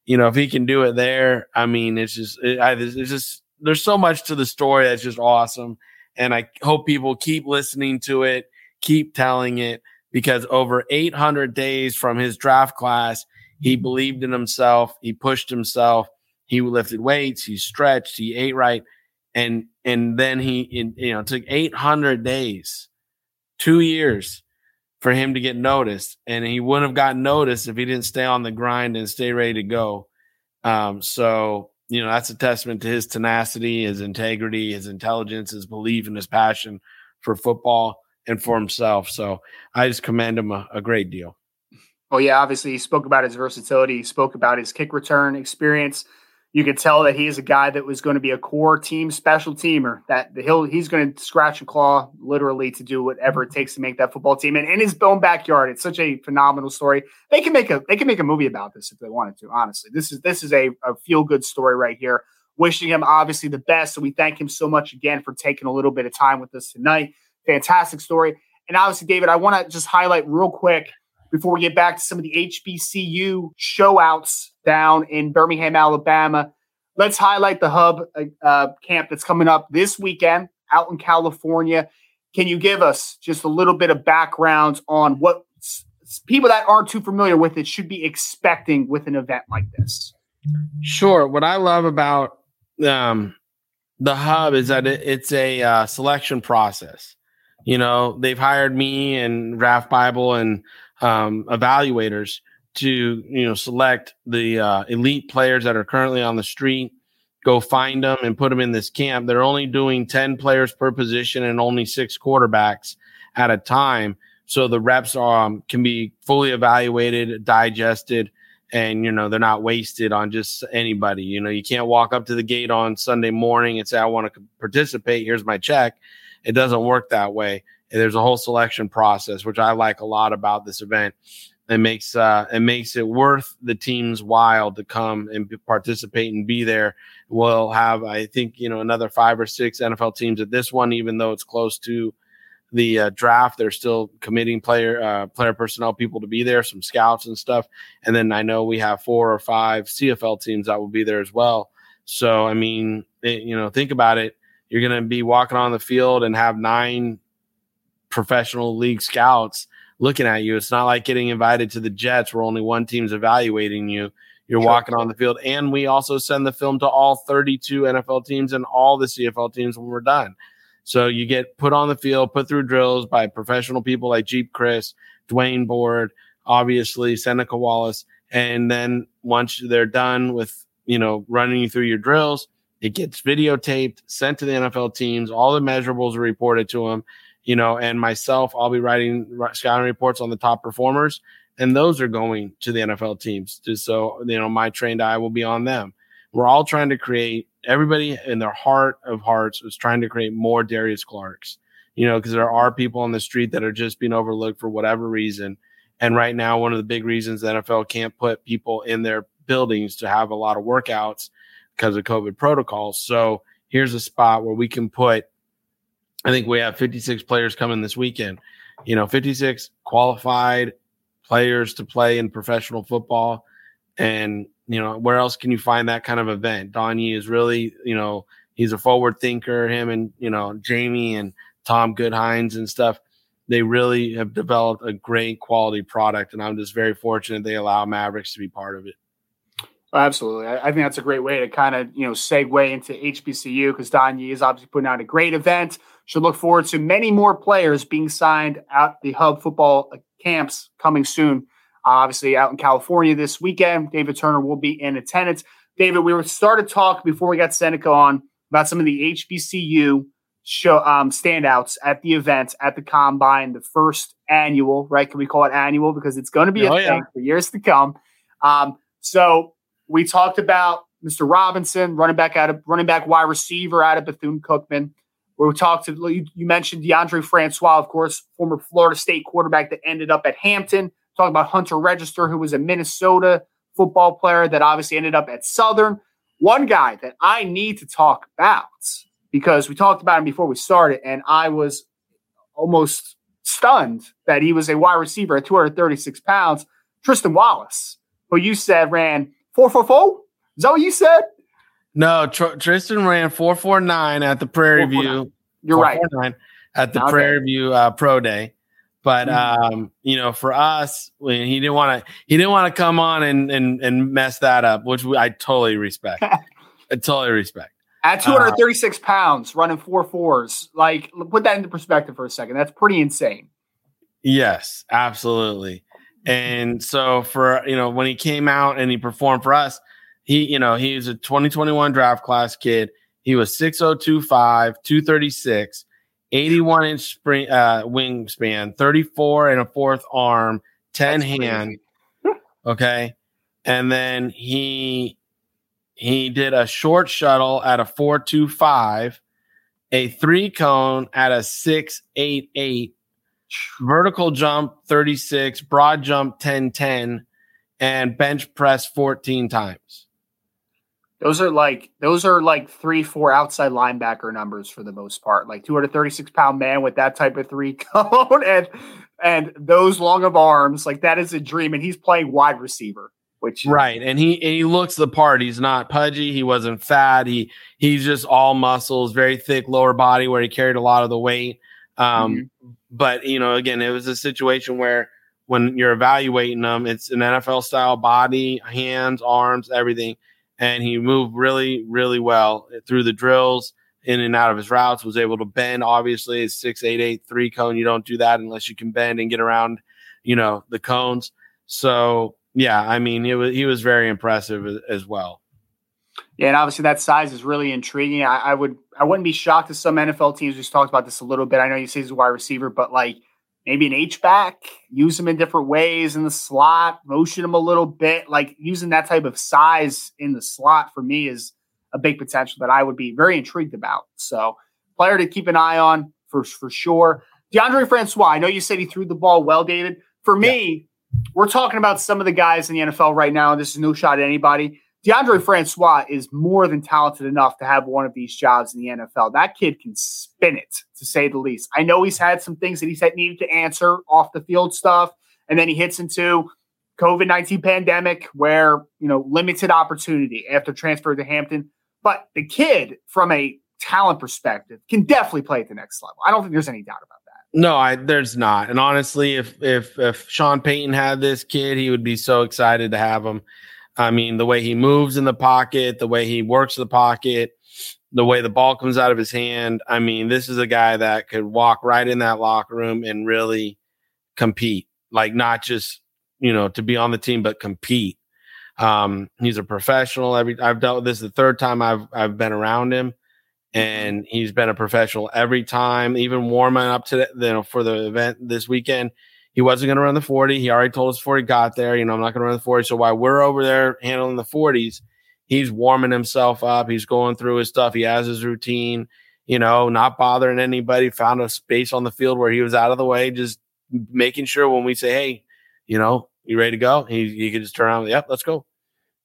you know, if he can do it there, I mean, it's just, it, I, it's just, there's so much to the story that's just awesome. And I hope people keep listening to it, keep telling it, because over 800 days from his draft class, he believed in himself. He pushed himself. He lifted weights. He stretched. He ate right. And, and then he, in, you know, took 800 days two years for him to get noticed, and he wouldn't have gotten noticed if he didn't stay on the grind and stay ready to go. Um, so you know that's a testament to his tenacity, his integrity, his intelligence, his belief, and his passion for football and for himself. So I just commend him a, a great deal. Well, yeah, obviously he spoke about his versatility. He spoke about his kick return experience you could tell that he's a guy that was going to be a core team special teamer. That he'll he's going to scratch and claw literally to do whatever it takes to make that football team. And in his own backyard, it's such a phenomenal story. They can make a they can make a movie about this if they wanted to. Honestly, this is this is a, a feel good story right here. Wishing him obviously the best. So we thank him so much again for taking a little bit of time with us tonight. Fantastic story. And obviously, David, I want to just highlight real quick before we get back to some of the HBCU showouts down in Birmingham, Alabama. Let's highlight the hub uh, camp that's coming up this weekend out in California. Can you give us just a little bit of background on what people that aren't too familiar with it should be expecting with an event like this? Sure. What I love about um, the hub is that it, it's a uh, selection process. You know, they've hired me and Draft Bible and um, evaluators to you know select the uh, elite players that are currently on the street go find them and put them in this camp. They're only doing 10 players per position and only six quarterbacks at a time. So the reps um, can be fully evaluated digested and you know they're not wasted on just anybody. You know you can't walk up to the gate on sunday morning and say i want to participate. Here's my check. It doesn't work that way there's a whole selection process which i like a lot about this event it makes uh, it makes it worth the team's while to come and participate and be there. We'll have, I think, you know, another five or six NFL teams at this one, even though it's close to the uh, draft. They're still committing player uh, player personnel people to be there, some scouts and stuff. And then I know we have four or five CFL teams that will be there as well. So I mean, it, you know, think about it. You're going to be walking on the field and have nine professional league scouts looking at you. It's not like getting invited to the Jets where only one team's evaluating you. You're sure. walking on the field. And we also send the film to all 32 NFL teams and all the CFL teams when we're done. So you get put on the field, put through drills by professional people like Jeep Chris, Dwaine Board, obviously Seneca Wallace. And then once they're done with, you know, running you through your drills, it gets videotaped, sent to the NFL teams. All the measurables are reported to them you know, and myself, I'll be writing scouting reports on the top performers, and those are going to the NFL teams. Just so you know, my trained eye will be on them. We're all trying to create. Everybody in their heart of hearts is trying to create more Darius Clarks. You know, because there are people on the street that are just being overlooked for whatever reason. And right now, one of the big reasons the NFL can't put people in their buildings to have a lot of workouts because of COVID protocols. So here's a spot where we can put I think we have 56 players coming this weekend. You know, 56 qualified players to play in professional football. And, you know, where else can you find that kind of event? Donnie is really, you know, he's a forward thinker. Him and, you know, Jamie and Tom Goodhines and stuff. They really have developed a great quality product. And I'm just very fortunate they allow Mavericks to be part of it. Oh, absolutely. I, I, think that's a great way to kind of, you know, segue into HBCU because Don Yee is obviously putting out a great event. Should look forward to many more players being signed at the Hub football camps coming soon. Uh, obviously, out in California this weekend, David Turner will be in attendance. David, we were started talk before we got Seneca on about some of the HBCU show um, standouts at the event at the combine, the first annual, right? Can we call it annual because it's going to be oh, a yeah. thing for years to come? Um, so we talked about Mr. Robinson, running back out of running back wide receiver out of Bethune Cookman. Where we talked to you, mentioned Deondre Francois, of course, former Florida State quarterback that ended up at Hampton. Talking about Hunter Register, who was a Minnesota football player that obviously ended up at Southern. One guy that I need to talk about because we talked about him before we started, and I was almost stunned that he was a wide receiver at 236 pounds. Tristan Wallace, who you said ran Four four four. Is that what you said? No, Tr- Tristan ran four four nine at the Prairie View. You're right. At the okay. Prairie View uh, Pro Day, but mm-hmm. um, you know, for us, when he didn't want to, he didn't want to come on and and and mess that up, which we, I totally respect. I totally respect. At 236 uh, pounds, running four fours, like put that into perspective for a second. That's pretty insane. Yes, absolutely. And so for you know when he came out and he performed for us, he you know he was a 2021 draft class kid. He was 6025, 236, 81 inch spring uh, wingspan, 34 and a fourth arm, 10 That's hand. okay. And then he he did a short shuttle at a 425, a three cone at a 688 vertical jump 36, broad jump 10 10, and bench press 14 times. Those are like those are like three, four outside linebacker numbers for the most part. Like 236 pound man with that type of three cone and and those long of arms, like that is a dream. And he's playing wide receiver, which right. And he and he looks the part. He's not pudgy. He wasn't fat. He he's just all muscles, very thick lower body where he carried a lot of the weight. Um, mm-hmm. But you know, again, it was a situation where when you're evaluating them, it's an NFL style body, hands, arms, everything and he moved really, really well through the drills, in and out of his routes. Was able to bend. Obviously, it's six eight eight three cone. You don't do that unless you can bend and get around, you know, the cones. So yeah, I mean, it was he was very impressive as well. Yeah, and obviously that size is really intriguing. I, I would I wouldn't be shocked if some NFL teams just talked about this a little bit. I know you say he's a wide receiver, but like maybe an H back, use him in different ways in the slot, motion him a little bit. Like using that type of size in the slot for me is a big potential that I would be very intrigued about. So, player to keep an eye on for for sure. Deondre Francois, I know you said he threw the ball well, David. For me, yeah. we're talking about some of the guys in the NFL right now. This is no shot at anybody. Deondre Francois is more than talented enough to have one of these jobs in the NFL. That kid can spin it, to say the least. I know he's had some things that he's had needed to answer off the field stuff, and then he hits into COVID nineteen pandemic where you know limited opportunity after transfer to Hampton. But the kid, from a talent perspective, can definitely play at the next level. I don't think there's any doubt about that. No, I there's not. And honestly, if if if Sean Payton had this kid, he would be so excited to have him. I mean, the way he moves in the pocket, the way he works the pocket, the way the ball comes out of his hand. I mean, this is a guy that could walk right in that locker room and really compete, like not just, you know, to be on the team, but compete. Um, he's a professional. Every I've dealt with this the third time I've I've been around him, and he's been a professional every time. Even warming up to the, you know for the event this weekend, he wasn't going to run the 40. He already told us before he got there, you know, I'm not going to run the 40. So while we're over there handling the 40s, he's warming himself up. He's going through his stuff. He has his routine, you know, not bothering anybody. Found a space on the field where he was out of the way, just making sure when we say, hey, you know, you ready to go? He, he could just turn around. Yep, let's go.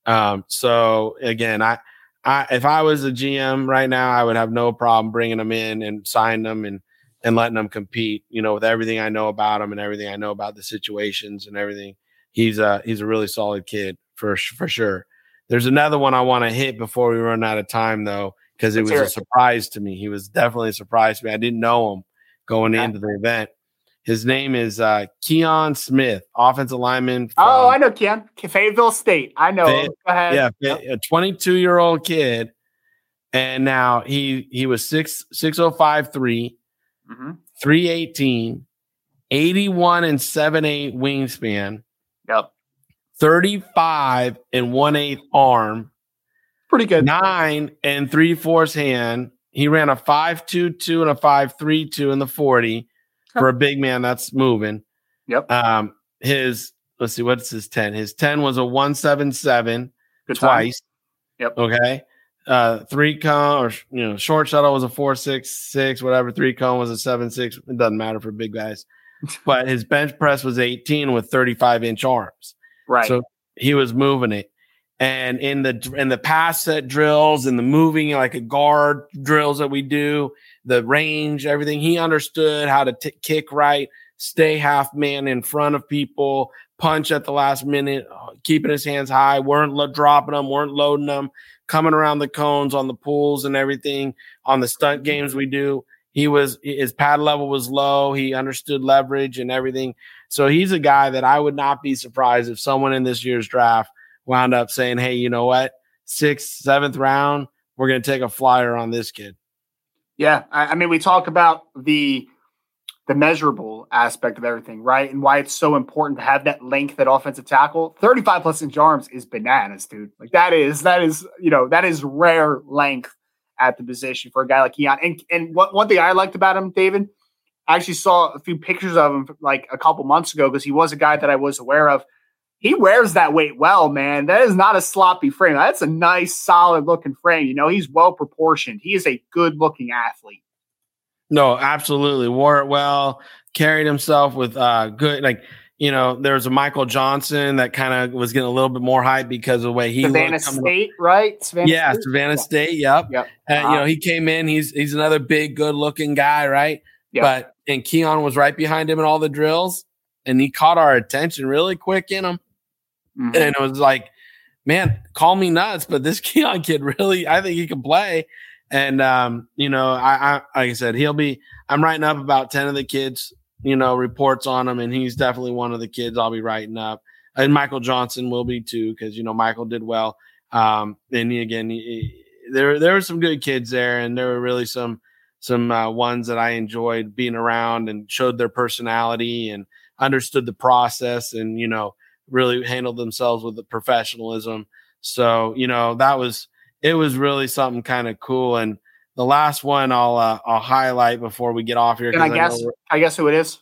Um, so again, I, I, if I was a GM right now, I would have no problem bringing him in and signing them and and letting him compete. You know, with everything I know about him and everything I know about the situations and everything, he's a he's a really solid kid for for sure. There's another one I want to hit before we run out of time though, because it was a surprise to me. He was definitely a surprise to me. I didn't know him going okay. into the event. His name is uh, Keon Smith, offensive lineman. oh, I know Keon, Fayetteville State. I know. Fay- Go ahead. Yeah, a 22 year old kid, and now he he was six six oh five three mm-hmm. 318, 81 and 7 8 wingspan. Yep. 35 and 1 8 arm. Pretty good. Nine and three fourths hand. He ran a 5 2 2 and a 5 3 2 in the 40 for a big man that's moving. Yep. Um, his, let's see, what's his 10? His 10 was a 177 twice. Yep. Okay uh, three cone or you know short shuttle was a four six six whatever. Three cone was a seven six. It doesn't matter for big guys. But his bench press was 18 with 35 inch arms. Right. So he was moving it. And in the in the pass set drills and the moving like a guard drills that we do the range everything he understood how to t- kick right stay half man in front of people punch at the last minute keeping his hands high weren't lo- dropping them weren't loading them coming around the cones on the pools and everything on the stunt mm-hmm. games we do. He was his pad level was low. He understood leverage and everything. So he's a guy that I would not be surprised if someone in this year's draft wound up saying, "Hey, you know what? Sixth, seventh round, we're going to take a flyer on this kid." Yeah, I, I mean, we talk about the the measurable aspect of everything, right? And why it's so important to have that length that offensive tackle. 35 plus inch arms is bananas, dude. Like that is that is, you know, that is rare length at the position for a guy like Keon. And and what one thing I liked about him, David, I actually saw a few pictures of him like a couple months ago because he was a guy that I was aware of. He wears that weight well, man. That is not a sloppy frame. That's a nice, solid looking frame. You know, he's well proportioned. He is a good looking athlete. No, absolutely. Wore it well, carried himself with uh good like you know, there was a Michael Johnson that kind of was getting a little bit more hype because of the way he Savannah State, up. right? Savannah yeah, State? Savannah. State. Yep. Yep. And uh-huh. you know, he came in. He's he's another big, good-looking guy, right? Yep. But and Keon was right behind him in all the drills, and he caught our attention really quick in him, mm-hmm. and it was like, man, call me nuts, but this Keon kid really, I think he can play. And um, you know, I, I like I said, he'll be. I'm writing up about ten of the kids you know, reports on him, and he's definitely one of the kids I'll be writing up. And Michael Johnson will be too, because you know Michael did well. Um, and he, again, he, there there were some good kids there, and there were really some some uh, ones that I enjoyed being around and showed their personality and understood the process, and you know, really handled themselves with the professionalism. So you know, that was it was really something kind of cool and the last one I'll uh, I'll highlight before we get off here. Can I guess? I guess who it is.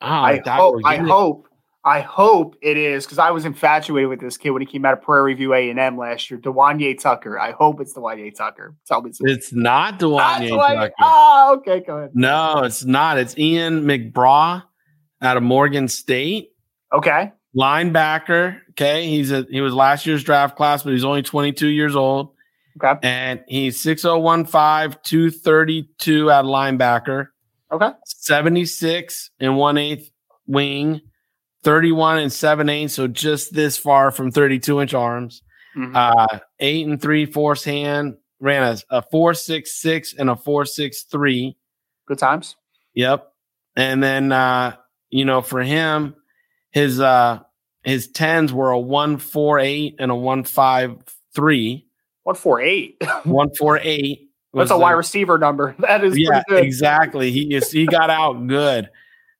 Oh, I, hope. I hope. I hope it is because I was infatuated with this kid when he came out of Prairie View A and M last year. Dewanye Tucker. I hope it's Dewanye Tucker. Tell me. Something. It's not Dewanye Tucker. Oh, okay. Go ahead. No, it's not. It's Ian McBraw out of Morgan State. Okay. Linebacker. Okay, he's a he was last year's draft class, but he's only 22 years old. Okay. And he's 6015, 232 at linebacker. Okay. 76 and one eighth wing, 31 and seven eighths. So just this far from 32 inch arms. Mm-hmm. Uh, eight and three force hand, ran a, a four six six and a four six three. Good times. Yep. And then uh, you know, for him, his uh his tens were a one four eight and a one five three. One four eight. One four eight. That's a wide receiver number. That is yeah, exactly. He is he got out good.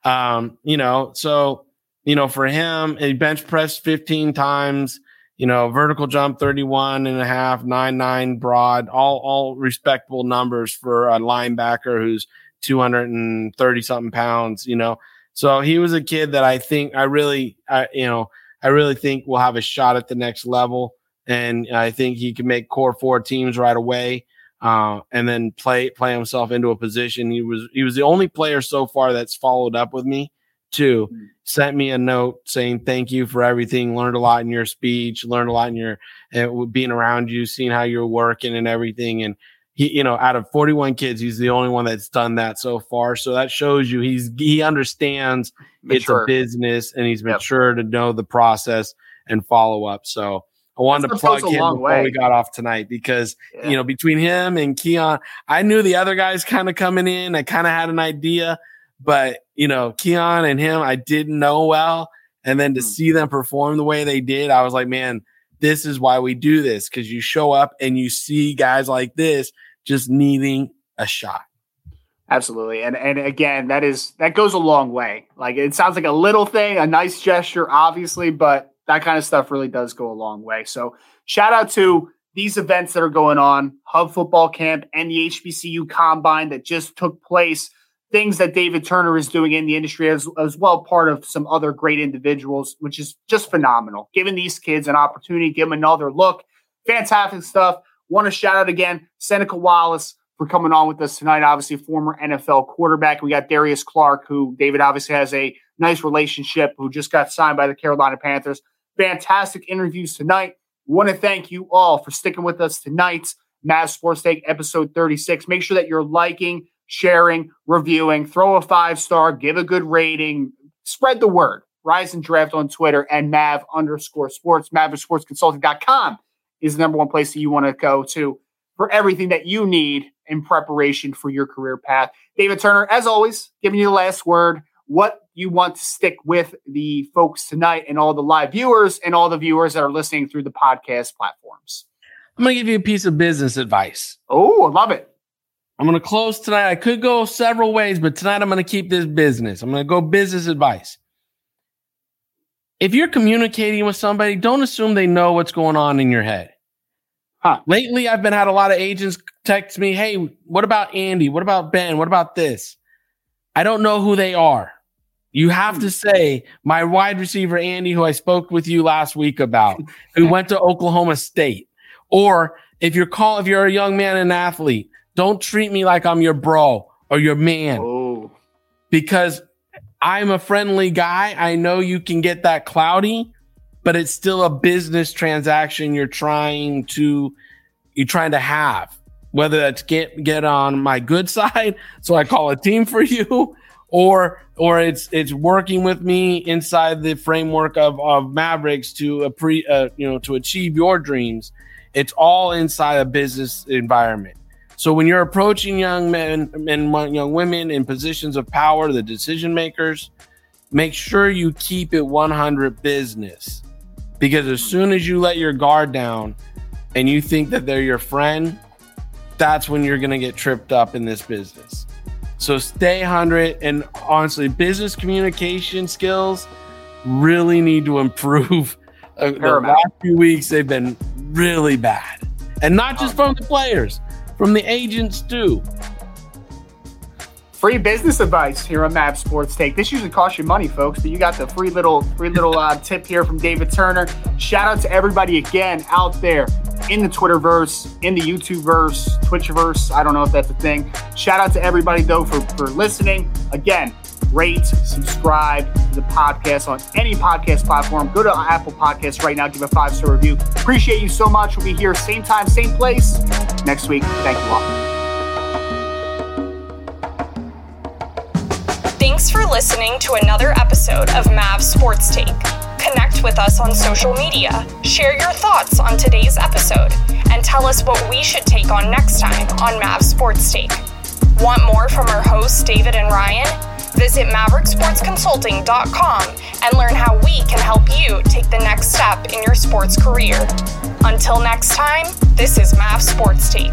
Um, you know, so you know, for him, he bench pressed 15 times, you know, vertical jump 31 and a half, nine nine broad, all all respectable numbers for a linebacker who's 230 something pounds, you know. So he was a kid that I think I really I you know, I really think will have a shot at the next level and I think he can make core four teams right away. Uh, and then play play himself into a position. He was he was the only player so far that's followed up with me. Too mm-hmm. sent me a note saying thank you for everything. Learned a lot in your speech. Learned a lot in your uh, being around you, seeing how you're working and everything. And he, you know, out of 41 kids, he's the only one that's done that so far. So that shows you he's he understands Mature. it's a business and he's mature yep. to know the process and follow up. So I wanted to plug him before way. we got off tonight because yeah. you know between him and Keon, I knew the other guys kind of coming in. I kind of had an idea, but you know Keon and him, I didn't know well. And then to mm. see them perform the way they did, I was like, man, this is why we do this because you show up and you see guys like this just needing a shot. Absolutely. And and again, that is that goes a long way. Like it sounds like a little thing, a nice gesture, obviously, but that kind of stuff really does go a long way. So shout out to these events that are going on, Hub Football Camp and the HBCU Combine that just took place, things that David Turner is doing in the industry as, as well, part of some other great individuals, which is just phenomenal. Giving these kids an opportunity, give them another look. Fantastic stuff. Want to shout out again, Seneca Wallace for coming on with us tonight. Obviously, former NFL quarterback. We got Darius Clark, who David obviously has a nice relationship, who just got signed by the Carolina Panthers fantastic interviews tonight. Want to thank you all for sticking with us tonight. MAV Sports Take episode 36. Make sure that you're liking, sharing, reviewing, throw a five star, give a good rating, spread the word. Rise and Draft on Twitter and Mav underscore sports. MavSportsConsulting.com is the number one place that you want to go to for everything that you need in preparation for your career path. David Turner, as always, giving you the last word what you want to stick with the folks tonight and all the live viewers and all the viewers that are listening through the podcast platforms. I'm going to give you a piece of business advice. Oh, I love it. I'm going to close tonight. I could go several ways, but tonight I'm going to keep this business. I'm going to go business advice. If you're communicating with somebody, don't assume they know what's going on in your head. Huh. Lately, I've been had a lot of agents text me, "Hey, what about Andy? What about Ben? What about this?" I don't know who they are. You have to say my wide receiver Andy, who I spoke with you last week about, who went to Oklahoma State. Or if you're call if you're a young man and an athlete, don't treat me like I'm your bro or your man. Oh. Because I'm a friendly guy. I know you can get that cloudy, but it's still a business transaction you're trying to you're trying to have. Whether that's get get on my good side, so I call a team for you, or or it's it's working with me inside the framework of, of Mavericks to a pre uh, you know to achieve your dreams. It's all inside a business environment. So when you're approaching young men and young women in positions of power, the decision makers, make sure you keep it 100 business. Because as soon as you let your guard down and you think that they're your friend, that's when you're going to get tripped up in this business. So stay 100 and honestly, business communication skills really need to improve. Uh, the last few weeks, they've been really bad. And not just from the players, from the agents too. Free business advice here on Mavs Sports Take. This usually costs you money, folks, but you got the free little free little uh, tip here from David Turner. Shout out to everybody again out there in the Twitterverse, in the YouTubeverse, Twitchverse. I don't know if that's a thing. Shout out to everybody though for for listening. Again, rate, subscribe to the podcast on any podcast platform. Go to Apple Podcasts right now, give a five star review. Appreciate you so much. We'll be here same time, same place next week. Thank you all. Thanks for listening to another episode of Mav Sports Take. Connect with us on social media, share your thoughts on today's episode, and tell us what we should take on next time on Mav Sports Take. Want more from our hosts, David and Ryan? Visit MaverickSportsConsulting.com and learn how we can help you take the next step in your sports career. Until next time, this is Mav Sports Take.